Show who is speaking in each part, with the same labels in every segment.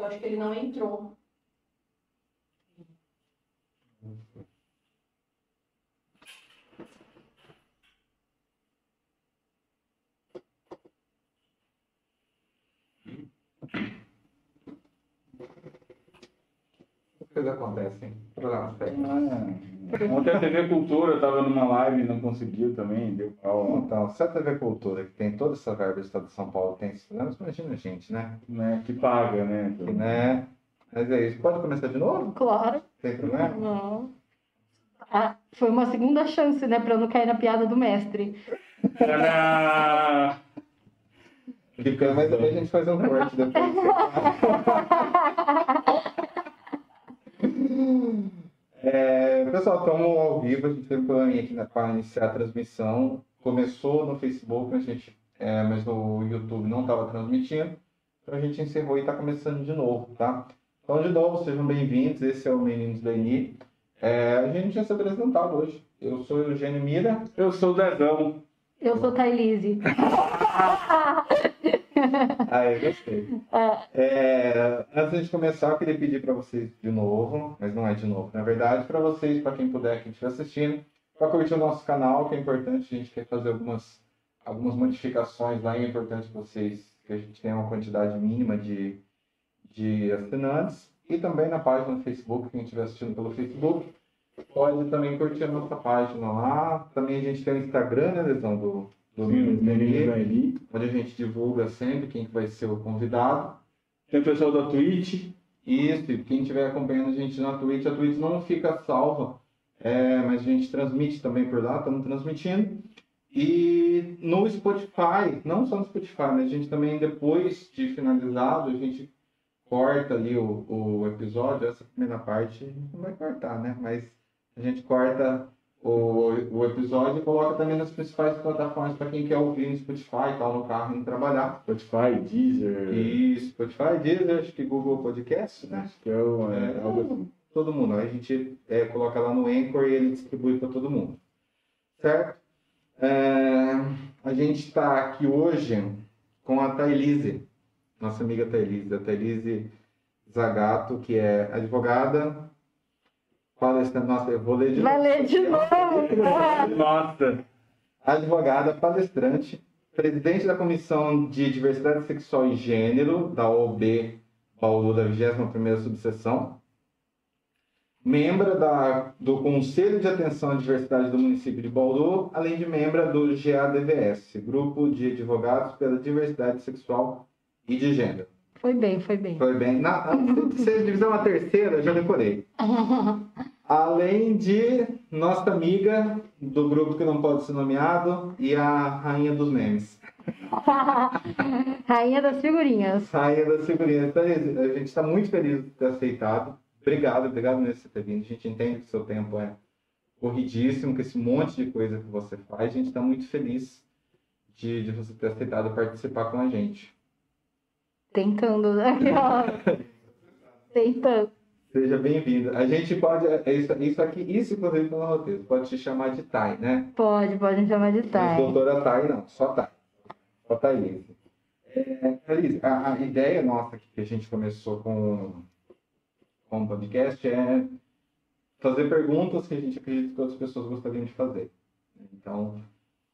Speaker 1: Eu acho que ele não entrou.
Speaker 2: As coisas acontecem. Problema técnico.
Speaker 3: Ah, ontem a TV Cultura estava numa live e não conseguiu também, deu pau.
Speaker 2: Então, se a TV Cultura, que tem toda essa verba do Estado de São Paulo, tem esses problemas, imagina a gente, né?
Speaker 3: Né, que paga, né?
Speaker 2: Que, né? Mas é isso. Pode começar de novo?
Speaker 4: Claro.
Speaker 2: Sem problema?
Speaker 4: Não. Ah, foi uma segunda chance, né, pra eu não cair na piada do mestre.
Speaker 3: Tadá!
Speaker 2: Fica, mas também a gente faz um corte depois. É, pessoal, estamos ao vivo, a gente teve um probleminha aqui para iniciar a transmissão. Começou no Facebook, a gente, é, mas no YouTube não estava transmitindo. Então a gente encerrou e está começando de novo, tá? Então, de novo, sejam bem-vindos. Esse é o Meninos da Eni. É, a gente já se apresentado hoje. Eu sou o Eugênio Mira.
Speaker 3: Eu sou o Dezão.
Speaker 4: Eu sou Thailise.
Speaker 2: Ah, eu gostei. É, antes de começar, eu queria pedir para vocês de novo, mas não é de novo, na verdade, para vocês, para quem puder, quem estiver assistindo, para curtir o nosso canal, que é importante, a gente quer fazer algumas, algumas modificações lá, é importante que vocês, que a gente tenha uma quantidade mínima de, de assinantes, e também na página do Facebook, quem estiver assistindo pelo Facebook, pode também curtir a nossa página lá. Também a gente tem o Instagram, né, Lesão, do, do
Speaker 3: Sim,
Speaker 2: Meninos da
Speaker 3: Meninos
Speaker 2: Eni,
Speaker 3: da Eli.
Speaker 2: onde a gente divulga sempre quem que vai ser o convidado.
Speaker 3: Tem o pessoal da Twitch.
Speaker 2: Isso, e quem estiver acompanhando a gente na Twitch, a Twitch não fica salva, é, mas a gente transmite também por lá, estamos transmitindo. E no Spotify, não só no Spotify, mas a gente também, depois de finalizado, a gente corta ali o, o episódio, essa primeira parte não vai cortar, né? Mas a gente corta o, o episódio e coloca também nas principais plataformas para quem quer ouvir no Spotify e tal, no carro indo trabalhar.
Speaker 3: Spotify, Deezer.
Speaker 2: E Spotify, Deezer, acho que Google Podcast, né?
Speaker 3: Acho que é, o- é
Speaker 2: É,
Speaker 3: algo
Speaker 2: todo mundo. Aí a gente é, coloca lá no Anchor e ele distribui para todo mundo. Certo? É, a gente está aqui hoje com a Thailise, nossa amiga Thailise, a Thailise Zagato, que é advogada. Palestrante, nossa, eu vou ler de
Speaker 4: Vai
Speaker 2: novo.
Speaker 4: ler de novo.
Speaker 3: Nossa!
Speaker 2: advogada, palestrante, presidente da Comissão de Diversidade Sexual e Gênero da OAB Bauru da 21ª Subseção, membro da, do Conselho de Atenção à Diversidade do município de Bauru, além de membro do GADVS, Grupo de Advogados pela Diversidade Sexual e de Gênero.
Speaker 4: Foi bem, foi bem.
Speaker 2: Foi bem. Na, se divisão a terceira, já decorei. Além de nossa amiga do grupo que não pode ser nomeado e a rainha dos memes.
Speaker 4: Rainha das figurinhas.
Speaker 2: Rainha das figurinhas. Então, a gente está muito feliz de ter aceitado. Obrigado, obrigado mesmo por você ter vindo. A gente entende que o seu tempo é corridíssimo, com esse monte de coisa que você faz. A gente está muito feliz de, de você ter aceitado participar com a gente.
Speaker 4: Tentando, né? Tentando.
Speaker 2: Seja bem-vindo. A gente pode. é Isso, isso aqui, isso inclusive pelo roteiro, pode te chamar de Thay, né?
Speaker 4: Pode, pode me chamar de
Speaker 2: Mas
Speaker 4: Thay.
Speaker 2: doutora Thay, não, só Thay. Só Thaís. É, Thaís, a, a ideia nossa que a gente começou com, com o podcast é fazer perguntas que a gente acredita que outras pessoas gostariam de fazer. Então,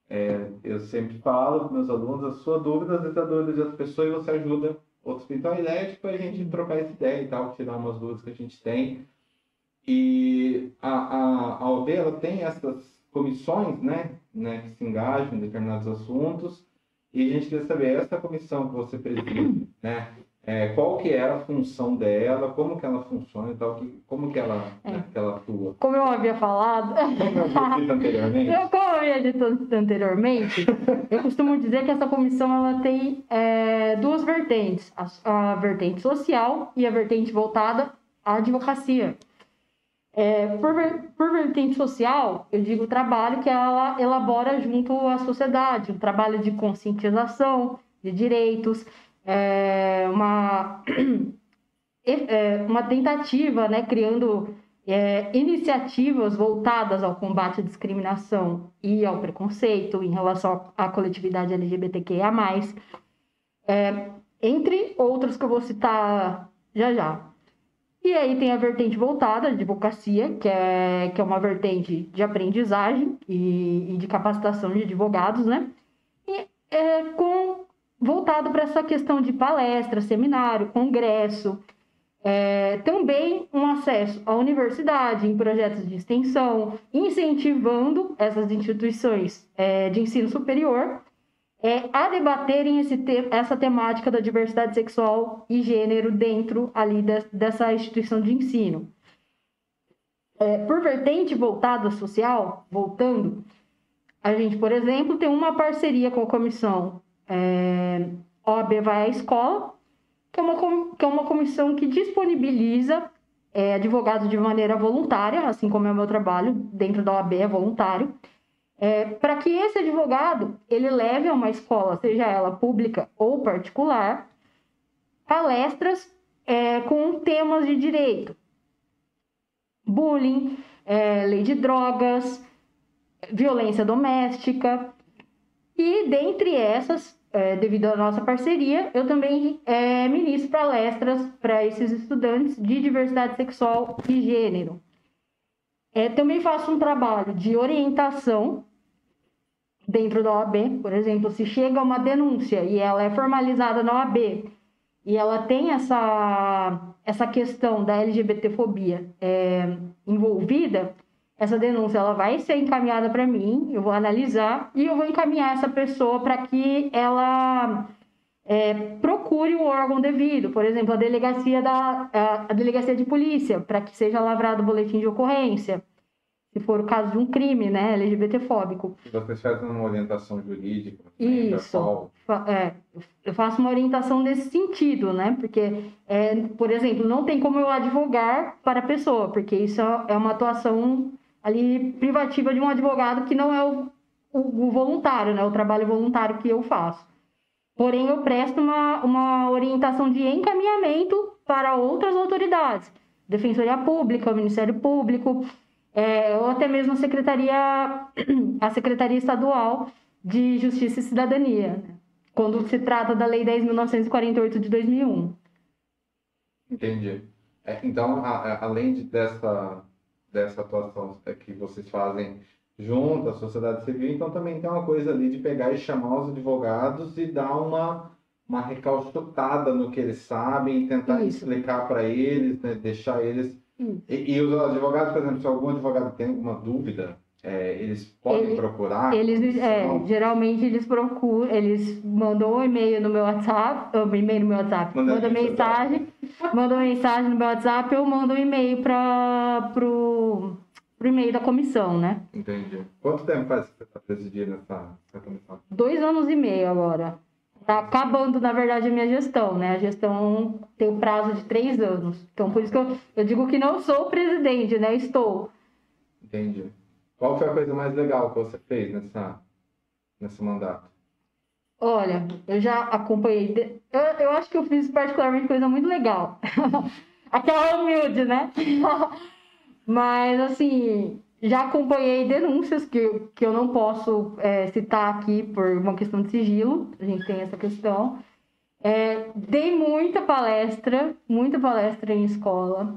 Speaker 2: é, eu sempre falo para meus alunos, a sua dúvida às vezes é a dúvida de outra pessoa e você ajuda outros. Então, a ideia é tipo, a gente trocar essa ideia e tal, tirar umas dúvidas que a gente tem. E a, a, a OAB, ela tem essas comissões, né, né, que se engajam em determinados assuntos. E a gente queria saber, essa comissão que você preside, né, é, qual que é a função dela, como que ela funciona e tal, que, como que ela, né, que ela atua.
Speaker 4: Como eu havia falado,
Speaker 2: Como eu dito anteriormente,
Speaker 4: eu, como eu havia dito anteriormente, eu costumo dizer que essa comissão ela tem é, duas vertentes: a, a vertente social e a vertente voltada à advocacia. É, por, por vertente social, eu digo o trabalho que ela elabora junto à sociedade, um trabalho de conscientização de direitos, é, uma, é, uma tentativa, né, criando é, iniciativas voltadas ao combate à discriminação e ao preconceito em relação à coletividade LGBTQIA+. É, entre outras que eu vou citar já já. E aí tem a vertente voltada, de advocacia, que é, que é uma vertente de aprendizagem e, e de capacitação de advogados, né? E é, com, voltado para essa questão de palestra, seminário, congresso, é, também um acesso à universidade, em projetos de extensão, incentivando essas instituições é, de ensino superior é, a debaterem te essa temática da diversidade sexual e gênero dentro ali de dessa instituição de ensino. É, por vertente voltada social, voltando, a gente, por exemplo, tem uma parceria com a comissão é, OAB Vai à Escola, que é uma, que é uma comissão que disponibiliza é, advogados de maneira voluntária, assim como é o meu trabalho dentro da OAB, é voluntário, é, para que esse advogado ele leve a uma escola, seja ela pública ou particular, palestras é, com temas de direito, bullying, é, lei de drogas, violência doméstica, e dentre essas é, devido à nossa parceria, eu também é, ministro palestras para esses estudantes de diversidade sexual e gênero. É, também faço um trabalho de orientação dentro da OAB, por exemplo, se chega uma denúncia e ela é formalizada na OAB e ela tem essa, essa questão da LGBTfobia é, envolvida, essa denúncia ela vai ser encaminhada para mim, eu vou analisar e eu vou encaminhar essa pessoa para que ela é, procure o órgão devido, por exemplo, a delegacia da a, a delegacia de polícia, para que seja lavrado o boletim de ocorrência, se for o caso de um crime, né, LGBTfóbico.
Speaker 2: E vocês fazem uma orientação jurídica?
Speaker 4: Isso. É, eu faço uma orientação nesse sentido, né? Porque, é, por exemplo, não tem como eu advogar para a pessoa, porque isso é uma atuação ali privativa de um advogado que não é o, o, o voluntário, né? O trabalho voluntário que eu faço. Porém, eu presto uma, uma orientação de encaminhamento para outras autoridades, Defensoria Pública, Ministério Público, é, ou até mesmo a Secretaria, a Secretaria Estadual de Justiça e Cidadania, quando se trata da Lei 10.948 de 2001.
Speaker 2: Entendi. É, então, a, a, além de, dessa dessa atuação que vocês fazem junto à sociedade civil, então também tem uma coisa ali de pegar e chamar os advogados e dar uma, uma recalchutada no que eles sabem, tentar Isso. explicar para eles, né, deixar eles. E, e, os advogados, por exemplo, se algum advogado tem alguma dúvida, é, eles podem procurar?
Speaker 4: Eles, é, geralmente eles procuram, eles mandam um e-mail no meu WhatsApp, um e-mail no meu WhatsApp, manda, manda mensagem, manda mensagem no meu WhatsApp, eu mando um e-mail para pro, pro e-mail da comissão, né?
Speaker 2: Entendi. Quanto tempo faz que você está presidindo essa, essa comissão?
Speaker 4: Dois anos e meio agora. Tá acabando, na verdade, a minha gestão, né? A gestão tem o prazo de três anos. Então, por isso que eu, eu digo que não sou presidente, né? Estou.
Speaker 2: Entendi. Qual foi a coisa mais legal que você fez nessa, nesse mandato?
Speaker 4: Olha, eu já acompanhei. Eu, eu acho que eu fiz particularmente coisa muito legal. Aquela humilde, né? Mas, assim, já acompanhei denúncias que, que eu não posso é, citar aqui por uma questão de sigilo. A gente tem essa questão. É, dei muita palestra, muita palestra em escola.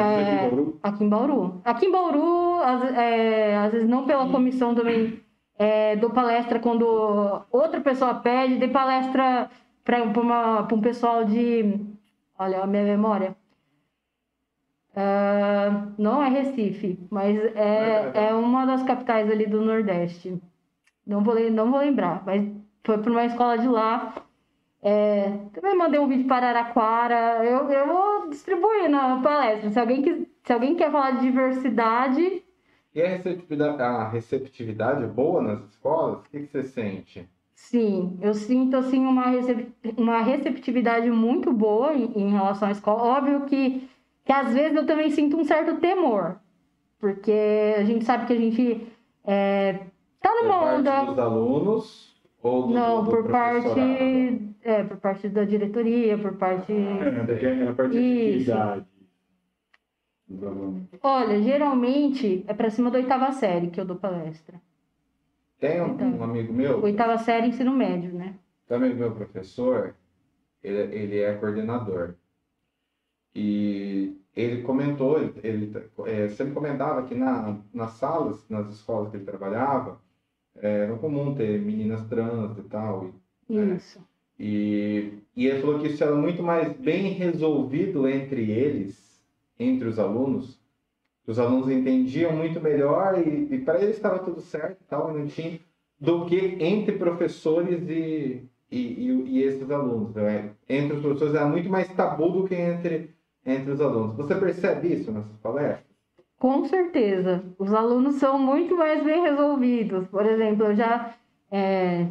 Speaker 4: É, aqui em Bauru. Aqui em Bauru, às, é, às vezes não pela comissão também, é, dou palestra quando outra pessoa pede, dei palestra para um pessoal de. Olha a minha memória. Uh, não é Recife, mas é, é uma das capitais ali do Nordeste. Não vou, não vou lembrar, mas foi para uma escola de lá. É, também mandei um vídeo para Araraquara. Eu, eu vou distribuir na palestra. Se alguém, se alguém quer falar de diversidade.
Speaker 2: E a receptividade, a receptividade é boa nas escolas? O que, que você sente?
Speaker 4: Sim, eu sinto assim uma, recep... uma receptividade muito boa em, em, relação à escola. Óbvio que, que às vezes eu também sinto um certo temor, porque a gente sabe que a gente é, tá numa onda.
Speaker 2: Dos alunos ou do,
Speaker 4: Não, do, do por parte é, por parte da diretoria, por parte.
Speaker 3: É, a parte Isso. de
Speaker 4: Olha, geralmente é para cima da oitava série que eu dou palestra.
Speaker 2: Tem um, então, um amigo meu.
Speaker 4: Oitava série, ensino médio, né?
Speaker 2: Tem um amigo meu professor, ele, ele é coordenador. E ele comentou, ele, ele é, sempre comentava que na, nas salas, nas escolas que ele trabalhava, é, era comum ter meninas trans e tal. E, né?
Speaker 4: Isso.
Speaker 2: E, e ele falou que isso era muito mais bem resolvido entre eles, entre os alunos. Os alunos entendiam muito melhor e, e para eles estava tudo certo tal, e não tinha, do que entre professores e, e, e, e esses alunos. Né? Entre os professores era muito mais tabu do que entre, entre os alunos. Você percebe isso nessas palestras?
Speaker 4: Com certeza. Os alunos são muito mais bem resolvidos. Por exemplo, eu já. É,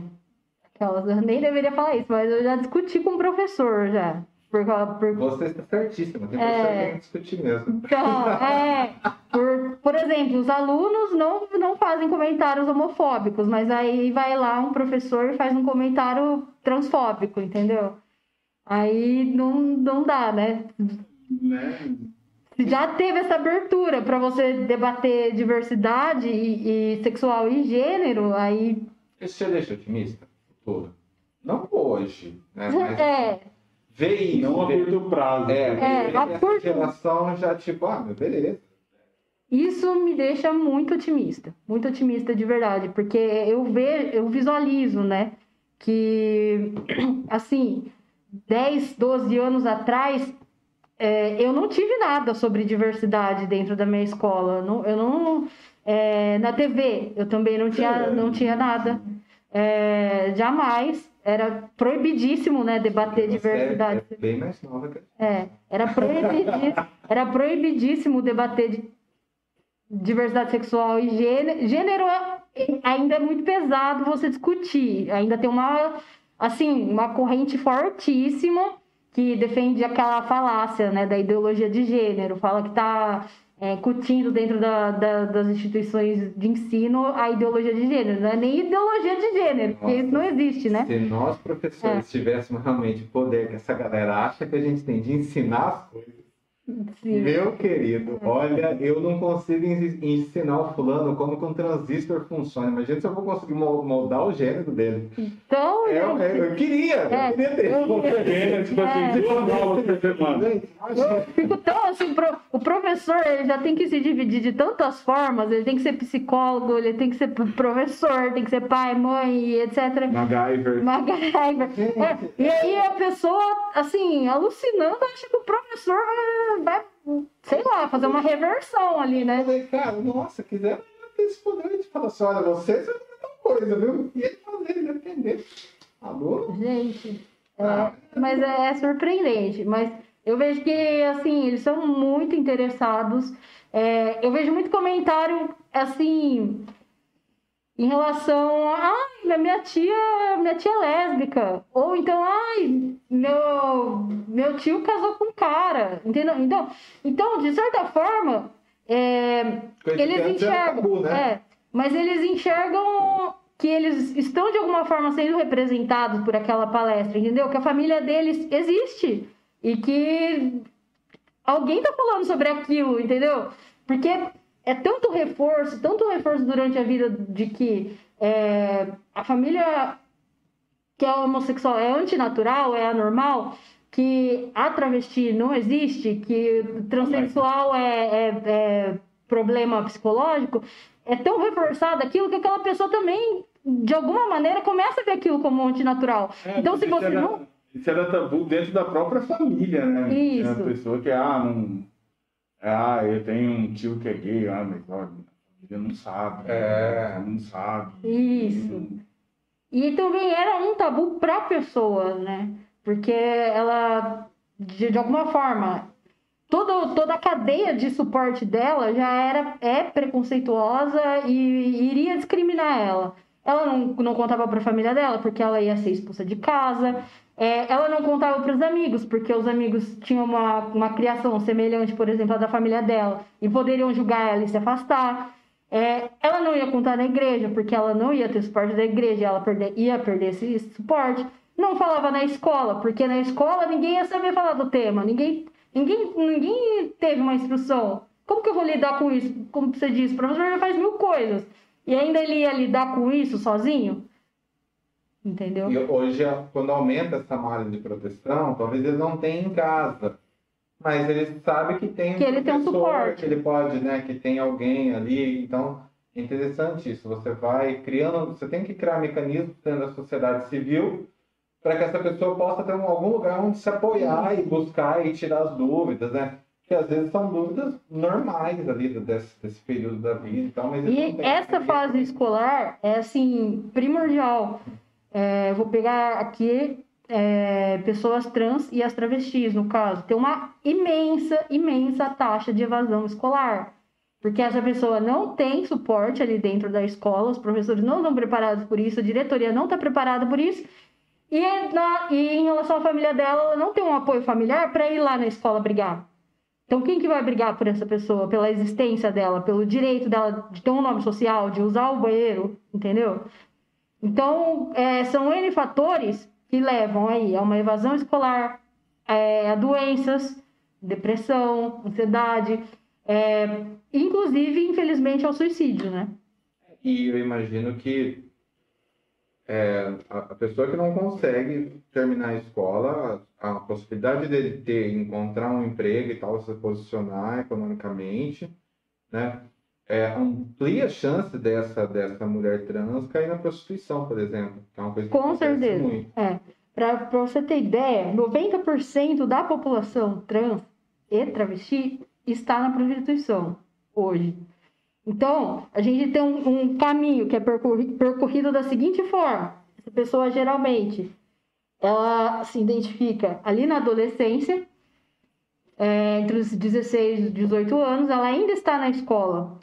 Speaker 4: aquelas, eu nem deveria falar isso, mas eu já discuti com o professor já. Por, por,
Speaker 2: Você está certíssima, tem
Speaker 4: É.
Speaker 2: professor que discutir mesmo.
Speaker 4: Então, é, por, por exemplo, os alunos não, não fazem comentários homofóbicos, mas aí vai lá um professor e faz um comentário transfóbico, entendeu? Aí não, não dá, né?
Speaker 3: Né?
Speaker 4: Já teve essa abertura para você debater diversidade e, e sexual e gênero, aí
Speaker 2: Isso te deixa otimista? Não hoje, né? Mas
Speaker 4: é,
Speaker 2: ver isso.
Speaker 3: Não a
Speaker 2: ver-
Speaker 3: curto prazo.
Speaker 2: É,
Speaker 4: É,
Speaker 2: ver
Speaker 4: a curto-
Speaker 2: geração já tipo, ah, meu, beleza.
Speaker 4: Isso me deixa muito otimista, muito otimista de verdade, porque eu vejo, eu visualizo, né, que assim, 10, 12 anos atrás, é, eu não tive nada sobre diversidade dentro da minha escola. Não- eu não. é, na TV, eu também não tinha, não tinha nada. É, jamais. Era proibidíssimo, né, debater
Speaker 2: Você
Speaker 4: diversidade.
Speaker 2: É bem mais nova que
Speaker 4: É, era, proibidi- era proibidíssimo debater de diversidade sexual e gênero. Gênero é- ainda é muito pesado você discutir. Ainda tem uma, assim, uma corrente fortíssima que defende aquela falácia, né, da ideologia de gênero. Fala que está incutindo dentro da- da- das instituições de ensino a ideologia de gênero. Não é nem ideologia de gênero, porque
Speaker 2: Nossa.
Speaker 4: isso não existe, né?
Speaker 2: Se nós, professores,
Speaker 4: É.
Speaker 2: tivéssemos realmente o poder que essa galera acha que a gente tem de ensinar as coisas,
Speaker 4: Sim.
Speaker 2: meu querido, olha, eu não consigo en- ensinar o fulano como que um transistor funciona. Imagina se eu vou conseguir mol- moldar o gênero dele.
Speaker 4: Então,
Speaker 2: Eu,
Speaker 4: gente,
Speaker 2: eu, eu queria,
Speaker 4: É,
Speaker 2: eu queria ter.
Speaker 4: eu-
Speaker 3: É,
Speaker 4: É. fico tão assim, pro- o professor ele já tem que se dividir de tantas formas, ele tem que ser psicólogo, ele tem que ser professor, tem que ser pai, mãe, etc.
Speaker 3: MacGyver.
Speaker 4: MacGyver. É, e aí a pessoa, assim, alucinando, acha que o professor vai, vai, sei lá, fazer uma reversão ali,
Speaker 2: Eu
Speaker 4: né?
Speaker 2: falei, cara, nossa, quiser ter esse poder de falar assim, olha, você, você não é tal coisa, viu? E ele fazer, ele aprender. Aluno?
Speaker 4: Gente, é,
Speaker 2: Ah.
Speaker 4: mas é, é surpreendente. Mas eu vejo que, assim, eles são muito interessados. É, eu vejo muito comentário, assim, em relação a, ai, minha tia, minha tia é lésbica. Ou então, ai, meu, meu tio casou com um cara. Entendeu? Então, então de certa forma, é, eles
Speaker 2: era
Speaker 4: enxergam.
Speaker 2: tabu, né?
Speaker 4: é, mas eles enxergam que eles estão de alguma forma sendo representados por aquela palestra, entendeu? Que a família deles existe e que alguém tá falando sobre aquilo, entendeu? Porque é tanto reforço, tanto reforço durante a vida de que é, a família que é homossexual é antinatural, é anormal, que a travesti não existe, que transexual é, é- é problema psicológico, é tão reforçado aquilo que aquela pessoa também, de alguma maneira, começa a ver aquilo como antinatural.
Speaker 3: É,
Speaker 4: então, se você
Speaker 3: era-
Speaker 4: não.
Speaker 3: Isso era tabu dentro da própria família, né?
Speaker 4: Isso.
Speaker 3: Tinha pessoa que, ah, não. Ah, eu tenho um tio que é gay, ah, mas olha, a família não sabe.
Speaker 2: É.
Speaker 3: Não sabe.
Speaker 4: Isso. E também era um tabu para a pessoa, né? Porque ela, de, de alguma forma, toda, toda a cadeia de suporte dela já era é preconceituosa e iria discriminar ela. Ela não, não contava para a família dela porque ela ia ser expulsa de casa. É, ela não contava para os amigos porque os amigos tinham uma, uma criação semelhante, por exemplo, à da família dela e poderiam julgar ela e se afastar. É, ela não ia contar na igreja, porque ela não ia ter suporte da igreja, ela perder- ia perder esse suporte. Não falava na escola, porque na escola ninguém ia saber falar do tema, ninguém, ninguém, ninguém teve uma instrução. Como que eu vou lidar com isso? Como você disse, o professor já faz mil coisas. E ainda ele ia lidar com isso sozinho? Entendeu?
Speaker 2: E hoje, quando aumenta essa malha de proteção, talvez ele não tenha em casa. mas ele sabe que tem
Speaker 4: Que ele tem um suporte.
Speaker 2: que ele pode, né, que tem alguém ali, então é interessante isso. Você vai criando, você tem que criar mecanismos dentro da sociedade civil para que essa pessoa possa ter um- algum lugar onde se apoiar e buscar e tirar as dúvidas, né? Que às vezes são dúvidas normais ali desse, desse período da vida e tal, mas
Speaker 4: E essa fase escolar é assim primordial. É, vou pegar aqui é, pessoas trans e as travestis, no caso, tem uma imensa, imensa taxa de evasão escolar. Porque essa pessoa não tem suporte ali dentro da escola, os professores não estão preparados por isso, a diretoria não está preparada por isso. E, na- e em relação à família dela, ela não tem um apoio familiar para ir lá na escola brigar. Então, quem que vai brigar por essa pessoa? Pela existência dela, pelo direito dela de ter um nome social, de usar o banheiro, entendeu? Então, é, são N fatores que levam aí a uma evasão escolar, é, a doenças, depressão, ansiedade, é, inclusive, infelizmente, ao suicídio, né?
Speaker 2: E eu imagino que é, a, pessoa que não consegue terminar a escola, a, a possibilidade dele ter, encontrar um emprego e tal, se posicionar economicamente, né? É, amplia a chance dessa, dessa mulher trans cair na prostituição, por exemplo. Que é uma coisa que
Speaker 4: Com certeza.
Speaker 2: muito.
Speaker 4: É. Para você ter ideia, 90% da população trans e travesti está na prostituição hoje. Então, a gente tem um, um caminho que é percorri- percorrido da seguinte forma: essa pessoa geralmente ela se identifica ali na adolescência, é, entre os 16 e 18 anos, ela ainda está na escola.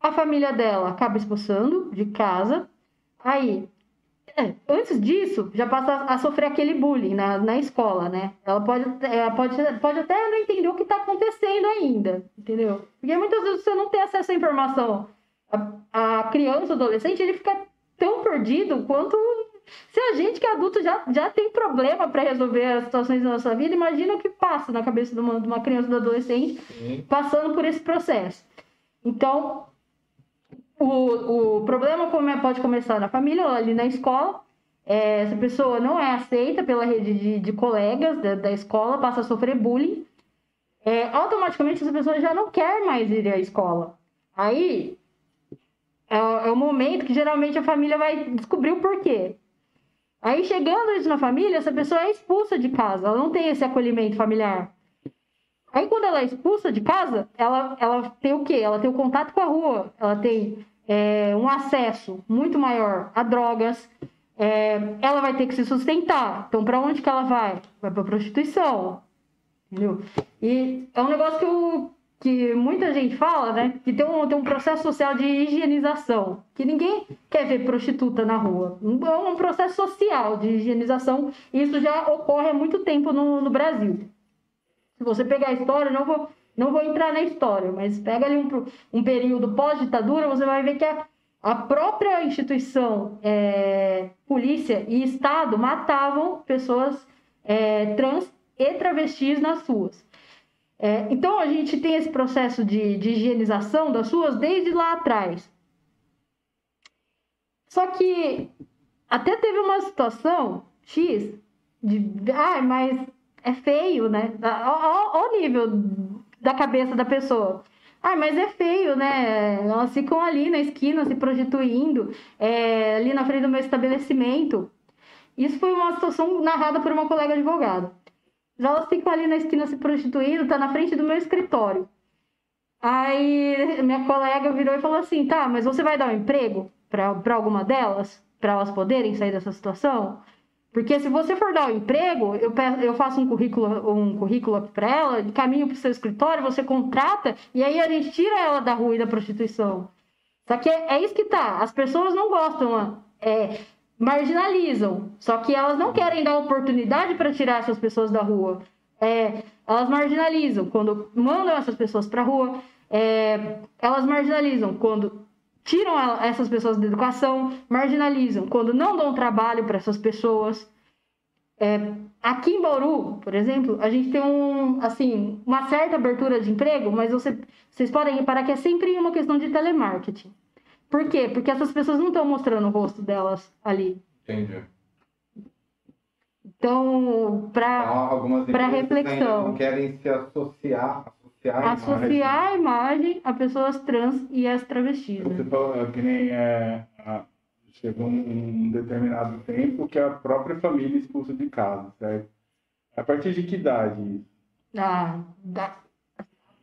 Speaker 4: A família dela acaba expulsando de casa. Aí, é, antes disso, já passa a sofrer aquele bullying na, na escola, né? Ela pode, ela pode, pode até não entender o que está acontecendo ainda, entendeu? Porque muitas vezes você não tem acesso à informação. A, a criança, o adolescente, ele fica tão perdido quanto se a gente que é adulto já, já tem problema para resolver as situações da nossa vida, imagina o que passa na cabeça de uma, de uma criança ou do adolescente
Speaker 2: Sim.
Speaker 4: passando por esse processo. Então, o, o problema come- pode começar na família ou ali na escola. É, essa pessoa não é aceita pela rede de, de colegas da, da escola, passa a sofrer bullying. É, automaticamente essa pessoa já não quer mais ir à escola. Aí é, o- é o momento que geralmente a família vai descobrir o porquê. Aí chegando isso na família, essa pessoa é expulsa de casa, ela não tem esse acolhimento familiar. Aí quando ela é expulsa de casa, ela, ela tem o quê? Ela tem o contato com a rua, ela tem é, um acesso muito maior a drogas, é, ela vai ter que se sustentar. Então, para onde que ela vai? Vai para prostituição, entendeu? E é um negócio que, eu- que muita gente fala, né? Que tem um, tem um processo social de higienização, que ninguém quer ver prostituta na rua. É um processo social de higienização, e isso já ocorre há muito tempo no, no Brasil. Se você pegar a história, não vou, não vou entrar na história, mas pega ali um, um período pós-ditadura, você vai ver que a, a própria instituição, é, polícia e Estado matavam pessoas é, trans e travestis nas ruas. É, então a gente tem esse processo de, de higienização das ruas desde lá atrás. Só que até teve uma situação X de. Ah, mas é feio, né? Olha o nível da cabeça da pessoa. Ah, mas é feio, né? Elas ficam ali na esquina se prostituindo, é, ali na frente do meu estabelecimento. Isso foi uma situação narrada por uma colega advogada. Elas ficam ali na esquina se prostituindo, tá na frente do meu escritório. Aí minha colega virou e falou assim: tá, mas você vai dar um emprego para alguma delas? Para elas poderem sair dessa situação? Porque se você for dar o emprego, eu, pe- eu faço um currículo, um currículo para ela, caminho para o seu escritório, você contrata e aí a gente tira ela da rua e da prostituição. Só que é, é isso que tá. As pessoas não gostam, é, marginalizam. Só que elas não querem dar oportunidade para tirar essas pessoas da rua. É, elas marginalizam quando mandam essas pessoas para a rua. é, elas marginalizam quando tiram essas pessoas da educação, marginalizam quando não dão trabalho para essas pessoas. É, aqui em Bauru, por exemplo, a gente tem um, assim, uma certa abertura de emprego, mas você- vocês podem reparar que é sempre uma questão de telemarketing. Por quê? Porque essas pessoas não estão mostrando o rosto delas ali.
Speaker 2: Entendi.
Speaker 4: Então, para
Speaker 2: Então,
Speaker 4: reflexão.
Speaker 2: não querem se associar, associar, a
Speaker 4: associar a imagem a pessoas trans e as travestis.
Speaker 3: Você
Speaker 4: Né?
Speaker 3: falou que nem é, a- chegou um, um determinado tempo que a própria família expulsa de casa, certo? A partir de que idade?
Speaker 4: Ah, da...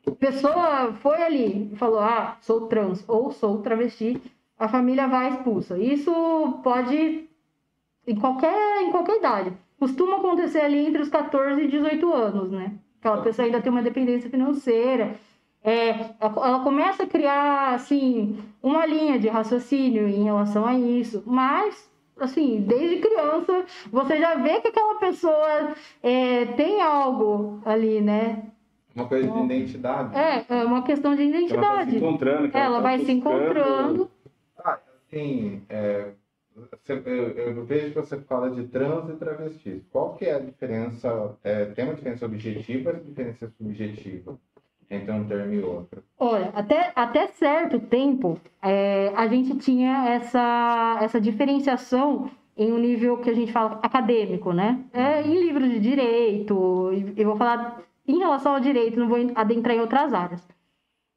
Speaker 4: A pessoa foi ali e falou: Ah, sou trans ou sou travesti, a família vai expulsa. Isso pode em qualquer, em qualquer idade. Costuma acontecer ali entre os 14 e 18 anos, né? Aquela pessoa ainda tem uma dependência financeira. É, ela começa a criar, assim, uma linha de raciocínio em relação a isso. Mas, assim, desde criança, você já vê que aquela pessoa é, tem algo ali, né?
Speaker 2: Uma coisa de identidade.
Speaker 4: É, é uma questão de
Speaker 3: Ela vai se
Speaker 4: identidade.
Speaker 3: encontrando. que
Speaker 4: Ela
Speaker 3: tá
Speaker 4: vai se
Speaker 3: buscando-
Speaker 4: encontrando.
Speaker 2: Ah, assim, é, eu, vejo que você fala de trans e travesti. Qual que é a diferença? é, tem uma diferença objetiva e diferença subjetiva entre um termo e outro?
Speaker 4: Olha, até, até certo tempo, é, a gente tinha essa, essa diferenciação em um nível que a gente fala acadêmico, né? É, em livros de direito, eu vou falar em relação ao direito, não vou adentrar em outras áreas.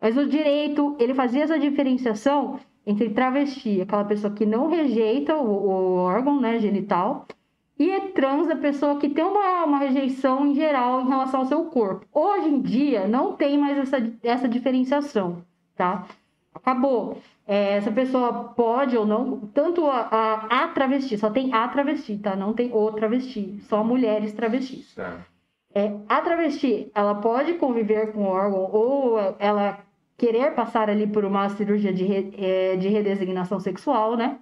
Speaker 4: Mas o direito, ele fazia essa diferenciação entre travesti, aquela pessoa que não rejeita o, o órgão né, genital, e é trans, a pessoa que tem uma, uma rejeição em geral em relação ao seu corpo. Hoje em dia, não tem mais essa, essa diferenciação, tá? Acabou. É, essa pessoa pode ou não, tanto a, a, a travesti, só tem a travesti, tá? Não tem o travesti, só mulheres travestis.
Speaker 2: Certo.
Speaker 4: É, a travesti, ela pode conviver com o órgão ou ela querer passar ali por uma cirurgia de, re- é, de redesignação sexual, né?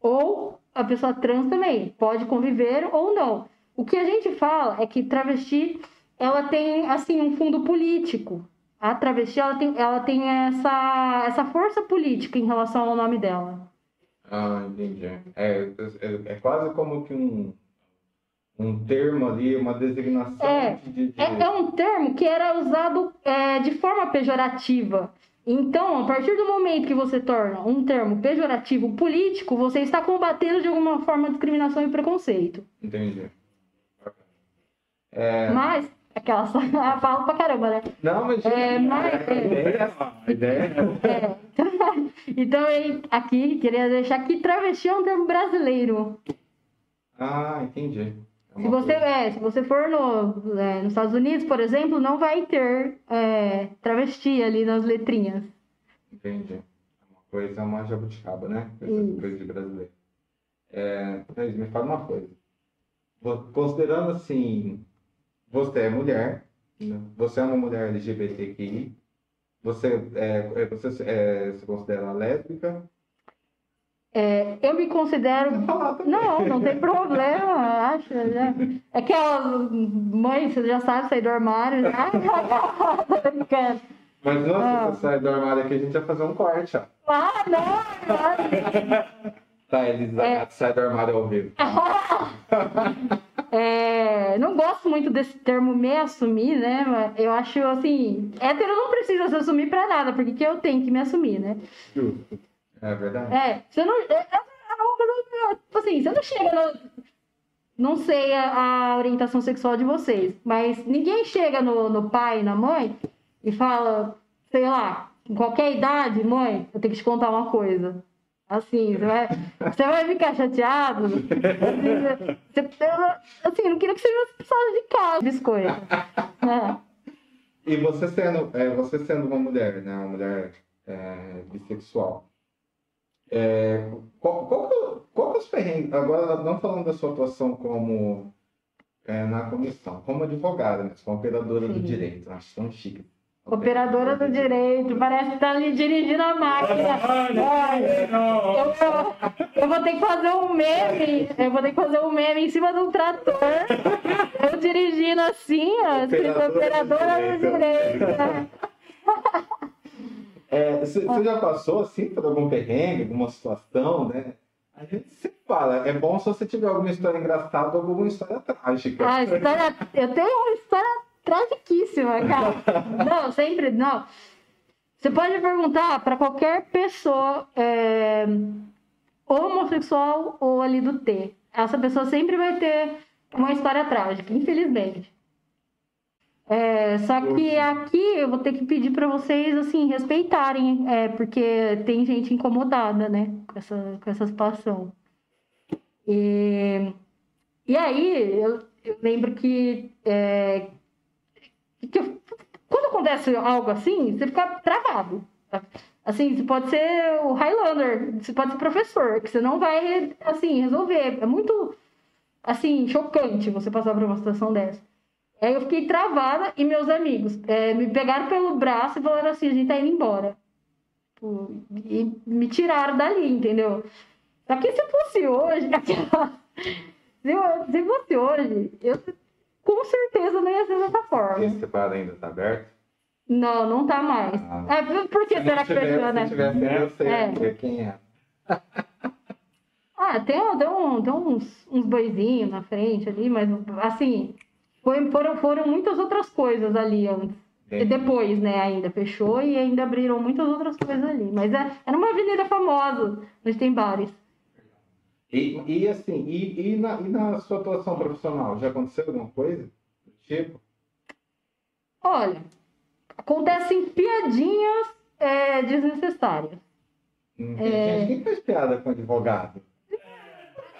Speaker 4: Ou a pessoa trans também pode conviver ou não. O que a gente fala é que travesti, ela tem, assim, um fundo político. A travesti, ela tem, ela tem essa, essa força política em relação ao nome dela.
Speaker 2: Ah, entendi. É, é, é quase como que um, um termo ali, uma designação
Speaker 4: É,
Speaker 2: de, de-
Speaker 4: É, é um termo que era usado é, de forma pejorativa. Então, a partir do momento que você torna um termo pejorativo político, você está combatendo de alguma forma discriminação e preconceito.
Speaker 2: Entendi. É,
Speaker 4: Mas, aquela só eu falo pra caramba, né?
Speaker 2: não, mas
Speaker 4: É, mas-
Speaker 2: a ideia é essa.
Speaker 3: A ideia é
Speaker 4: É, então, eu aqui queria deixar que travesti é um termo brasileiro.
Speaker 2: Ah, entendi. É
Speaker 4: Se você, é, se você for no, é, nos Estados Unidos, por exemplo, não vai ter é, travesti ali nas letrinhas.
Speaker 2: Entendi. Uma coisa é uma jabuticaba, né? Coisa,
Speaker 4: Isso.
Speaker 2: coisa de brasileiro. É, me fala uma coisa. Considerando assim, você é mulher, né? você é uma mulher LGBTQI, você, é, é, você é, se considera lésbica?
Speaker 4: É, eu me considero.
Speaker 2: Também.
Speaker 4: Não, não tem problema, acho. Né? É que a mãe, você já sabe sair do armário. Né?
Speaker 2: Mas não,
Speaker 4: Ah.
Speaker 2: se você sair do armário aqui, a gente vai fazer um corte, ó.
Speaker 4: Ah, não! não.
Speaker 2: Tá, Elisa,
Speaker 4: É.
Speaker 2: sai do armário ao vivo.
Speaker 4: É, não gosto muito desse termo me assumir, né? Mas Eu acho assim, hétero não precisa se assumir pra nada, porque que eu tenho que me assumir, né?
Speaker 3: justo.
Speaker 2: É verdade?
Speaker 4: É, você não. É, é coisa, tipo assim, você não chega no. Não sei a, a orientação sexual de vocês, mas ninguém chega no, no pai e na mãe e fala, sei lá, em qualquer idade, mãe, eu tenho que te contar uma coisa. Assim, você vai, você vai ficar chateado. Você, você- assim, eu não queria que você fosse pessoa de casa, biscoito. né?
Speaker 2: E você sendo, é, você sendo uma mulher, né, uma mulher é, bissexual, é, qual, qual, que- qual que é os perrengues, agora não falando da sua atuação como é, na comissão, como advogada, mas como operadora do
Speaker 4: Sim.
Speaker 2: direito, acho tão chique.
Speaker 4: Operadora do direito, parece que tá ali dirigindo a máquina. Eu, eu vou ter que fazer um meme. Eu vou ter que fazer um meme em cima de um trator. Eu dirigindo assim, ó, escrito operadora do direito. né?
Speaker 2: É, você, você já passou assim por algum perrengue, alguma situação, né? A gente sempre fala, é bom se você tiver alguma história engraçada ou alguma história trágica.
Speaker 4: A história, eu tenho uma história tragiquíssima, cara. Não, sempre, não. Você pode perguntar para qualquer pessoa é, homossexual ou ali do T. Essa pessoa sempre vai ter uma história trágica, infelizmente. É, só que aqui eu vou ter que pedir para vocês assim respeitarem, é, porque tem gente incomodada, né, com essa, com essa situação. E, e aí eu, eu lembro que, é, que eu, quando acontece algo assim, você fica travado. Assim, você pode ser o Highlander, você pode ser professor, que você não vai assim resolver. É muito assim chocante você passar por uma situação dessa. Aí eu fiquei travada e meus amigos é, me pegaram pelo braço e falaram assim: a gente tá indo embora. Tipo, e me tiraram dali, entendeu? Só que se fosse hoje, se, fosse hoje, eu com certeza não ia ser dessa forma.
Speaker 2: Esse bar ainda tá aberto?
Speaker 4: Não, não tá mais. Ah, é, por que será que fechou, né?
Speaker 2: Se tivesse, eu sei é. quem é.
Speaker 4: ah, tem, tem, um, tem uns, uns boizinhos na frente ali, mas assim, foi, foram, foram muitas outras coisas ali antes. E depois, né, ainda fechou e ainda abriram muitas outras coisas ali. Mas é, era uma avenida famosa, onde tem bares.
Speaker 2: E, e assim, e, e, na, e na sua atuação profissional, já aconteceu alguma coisa do tipo?
Speaker 4: Olha, acontecem piadinhas é, desnecessárias.
Speaker 2: Hum, é... Quem faz piada com advogado?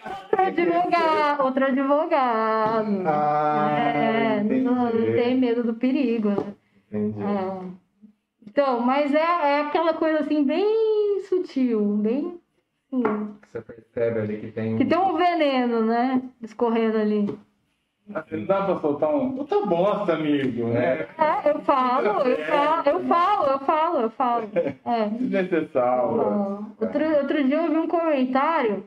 Speaker 4: Outro advogado, outro advogado.
Speaker 2: Ah,
Speaker 4: é, não, não, tem medo do perigo, né?
Speaker 2: Entendi. É.
Speaker 4: Então, mas é, é aquela coisa assim, bem sutil, bem.
Speaker 2: Assim, Você percebe ali que tem.
Speaker 4: Que tem um veneno, né? Escorrendo ali.
Speaker 3: Não dá pra soltar um puta bosta, amigo, né?
Speaker 4: É, eu falo, eu falo, eu falo, eu falo, eu falo. É.
Speaker 3: Desnecessário.
Speaker 4: Outro, outro dia eu vi um comentário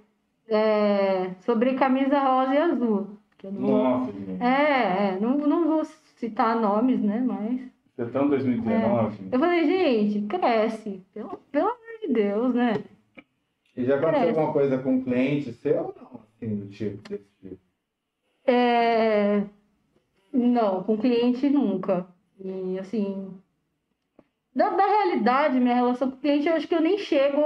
Speaker 4: é, sobre camisa rosa e azul.
Speaker 3: Nossa,
Speaker 4: é, é, não, não vou citar nomes, né? Mas.
Speaker 3: Você tá em 2019?
Speaker 4: É. Eu falei, gente, cresce. Pelo, pelo amor de Deus, né?
Speaker 2: E já aconteceu alguma coisa com um cliente seu ou não? Assim, do tipo, desse tipo?
Speaker 4: É... Não, com cliente nunca. E assim, da, da, realidade, minha relação com o cliente, eu acho que eu nem chego,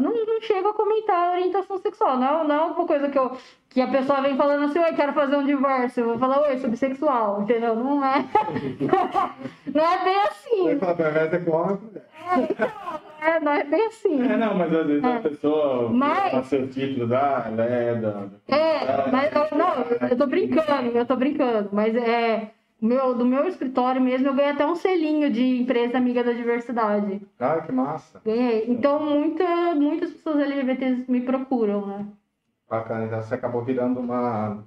Speaker 4: não, não chego a comentar a orientação sexual. Não, não é uma coisa que, eu, que a pessoa vem falando assim, oi, quero fazer um divórcio. Eu vou falar, oi, sou bissexual, entendeu? Não é, não é bem assim.
Speaker 2: Você fala pra é com homem
Speaker 4: é, então, é, não é bem assim.
Speaker 3: É, não, mas às vezes é. a pessoa mas... passa seu título, ah, ela é da...
Speaker 4: É, mas não, eu tô brincando, eu tô brincando, mas é meu, do meu escritório mesmo, eu ganhei até um selinho de empresa amiga da diversidade.
Speaker 2: Ah, que massa.
Speaker 4: Ganhei. Então, muita, muitas pessoas LGBTs me procuram, né?
Speaker 2: Bacana, então você acabou virando uma,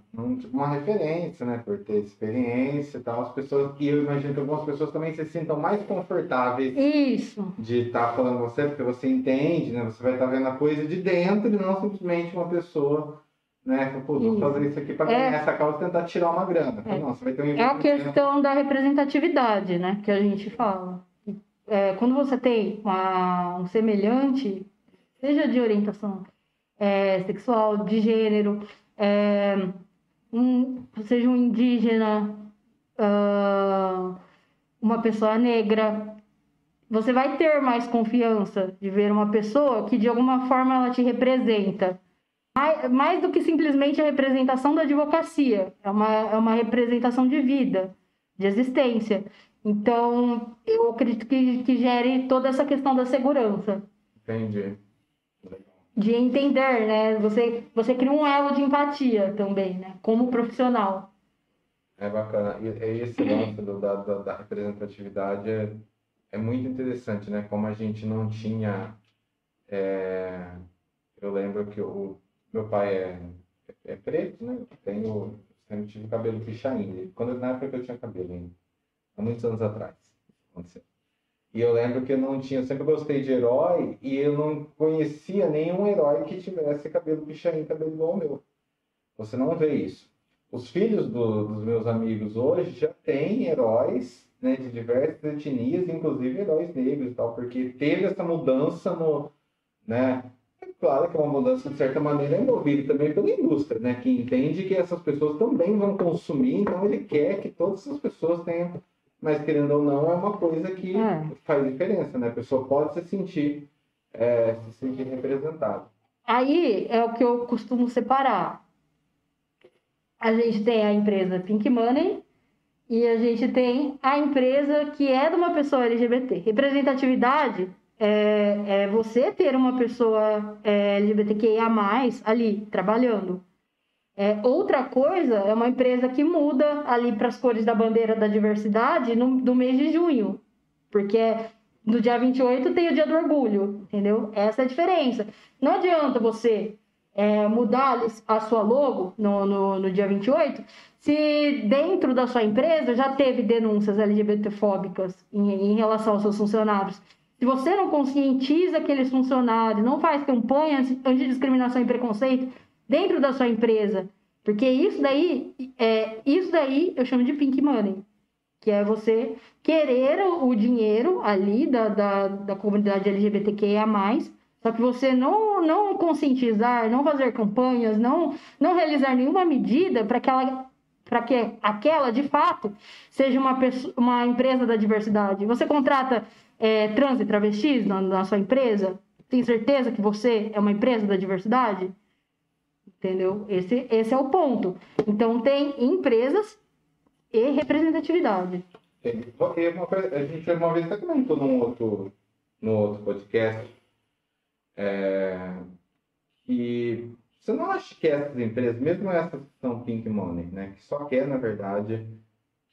Speaker 2: uma referência, né? Por ter experiência e tal. As pessoas, e eu imagino que algumas pessoas também se sintam mais confortáveis
Speaker 4: Isso.
Speaker 2: de estar tá falando com você, porque você entende, né? Você vai estar tá vendo a coisa de dentro e não simplesmente uma pessoa né? Pô, vou fazer isso aqui para ganhar é, essa causa e tentar tirar uma grana. É, não, vai ter um
Speaker 4: é a questão da representatividade, né? Que a gente fala. É, quando você tem uma, um semelhante, seja de orientação é, sexual, de gênero, é, um, seja um indígena, uh, uma pessoa negra, você vai ter mais confiança de ver uma pessoa que de alguma forma ela te representa mais, mais do que simplesmente a representação da advocacia, é uma, é uma representação de vida, de existência. Então, eu acredito que, que gere toda essa questão da segurança.
Speaker 2: Entendi.
Speaker 4: De entender, né? Você, você cria um elo de empatia também, né? Como profissional.
Speaker 2: É bacana. E esse lance do, da, da, da, representatividade é, é muito interessante, né? Como a gente não tinha. É... Eu lembro que o, meu pai é, é preto, né? Tenho, sempre tive cabelo pichain. Quando, na época eu tinha cabelo ainda. Há muitos anos atrás. Aconteceu. E eu lembro que eu não tinha, eu sempre gostei de herói e eu não conhecia nenhum herói que tivesse cabelo pichain, cabelo igual ao meu. Você não vê isso. Os filhos do, dos meus amigos hoje já têm heróis né, de diversas etnias, inclusive heróis negros e tal, porque teve essa mudança no, né, claro que é uma mudança, de certa maneira, é movida também pela indústria, né? Que entende que essas pessoas também vão consumir, então ele quer que todas essas pessoas tenham. Mas, querendo ou não, é uma coisa que é. faz diferença, né? A pessoa pode se sentir, é, se sentir representada.
Speaker 4: Aí é o que eu costumo separar. a gente tem a empresa Pink Money e a gente tem a empresa que é de uma pessoa LGBT. Representatividade é, é você ter uma pessoa é, LGBTQIA+, ali, trabalhando. É, outra coisa é uma empresa que muda ali para as cores da bandeira da diversidade no, no mês de junho. Porque no dia 28 tem o dia do orgulho, entendeu? Essa é a diferença. Não adianta você é, mudar a sua logo no, no, no dia 28 se dentro da sua empresa já teve denúncias LGBTfóbicas em, em relação aos seus funcionários. Se você não conscientiza aqueles funcionários, não faz campanhas antidiscriminação e preconceito dentro da sua empresa, porque isso daí, é, isso daí eu chamo de pink money, que é você querer o dinheiro ali da, da, da comunidade LGBTQIA+, só que você não, não conscientizar, não fazer campanhas, não, não realizar nenhuma medida para que ela para que aquela, de fato, seja uma, pessoa, uma empresa da diversidade. Você contrata é, trans e travestis na, na sua empresa? Tem certeza que você é uma empresa da diversidade? Entendeu? Esse, esse é o ponto. Então, tem empresas e representatividade.
Speaker 2: Uma coisa, a gente uma vez até comentou num outro, no outro podcast é, que você não acha que essas empresas, mesmo essas que são pink money, né, que só quer, na verdade,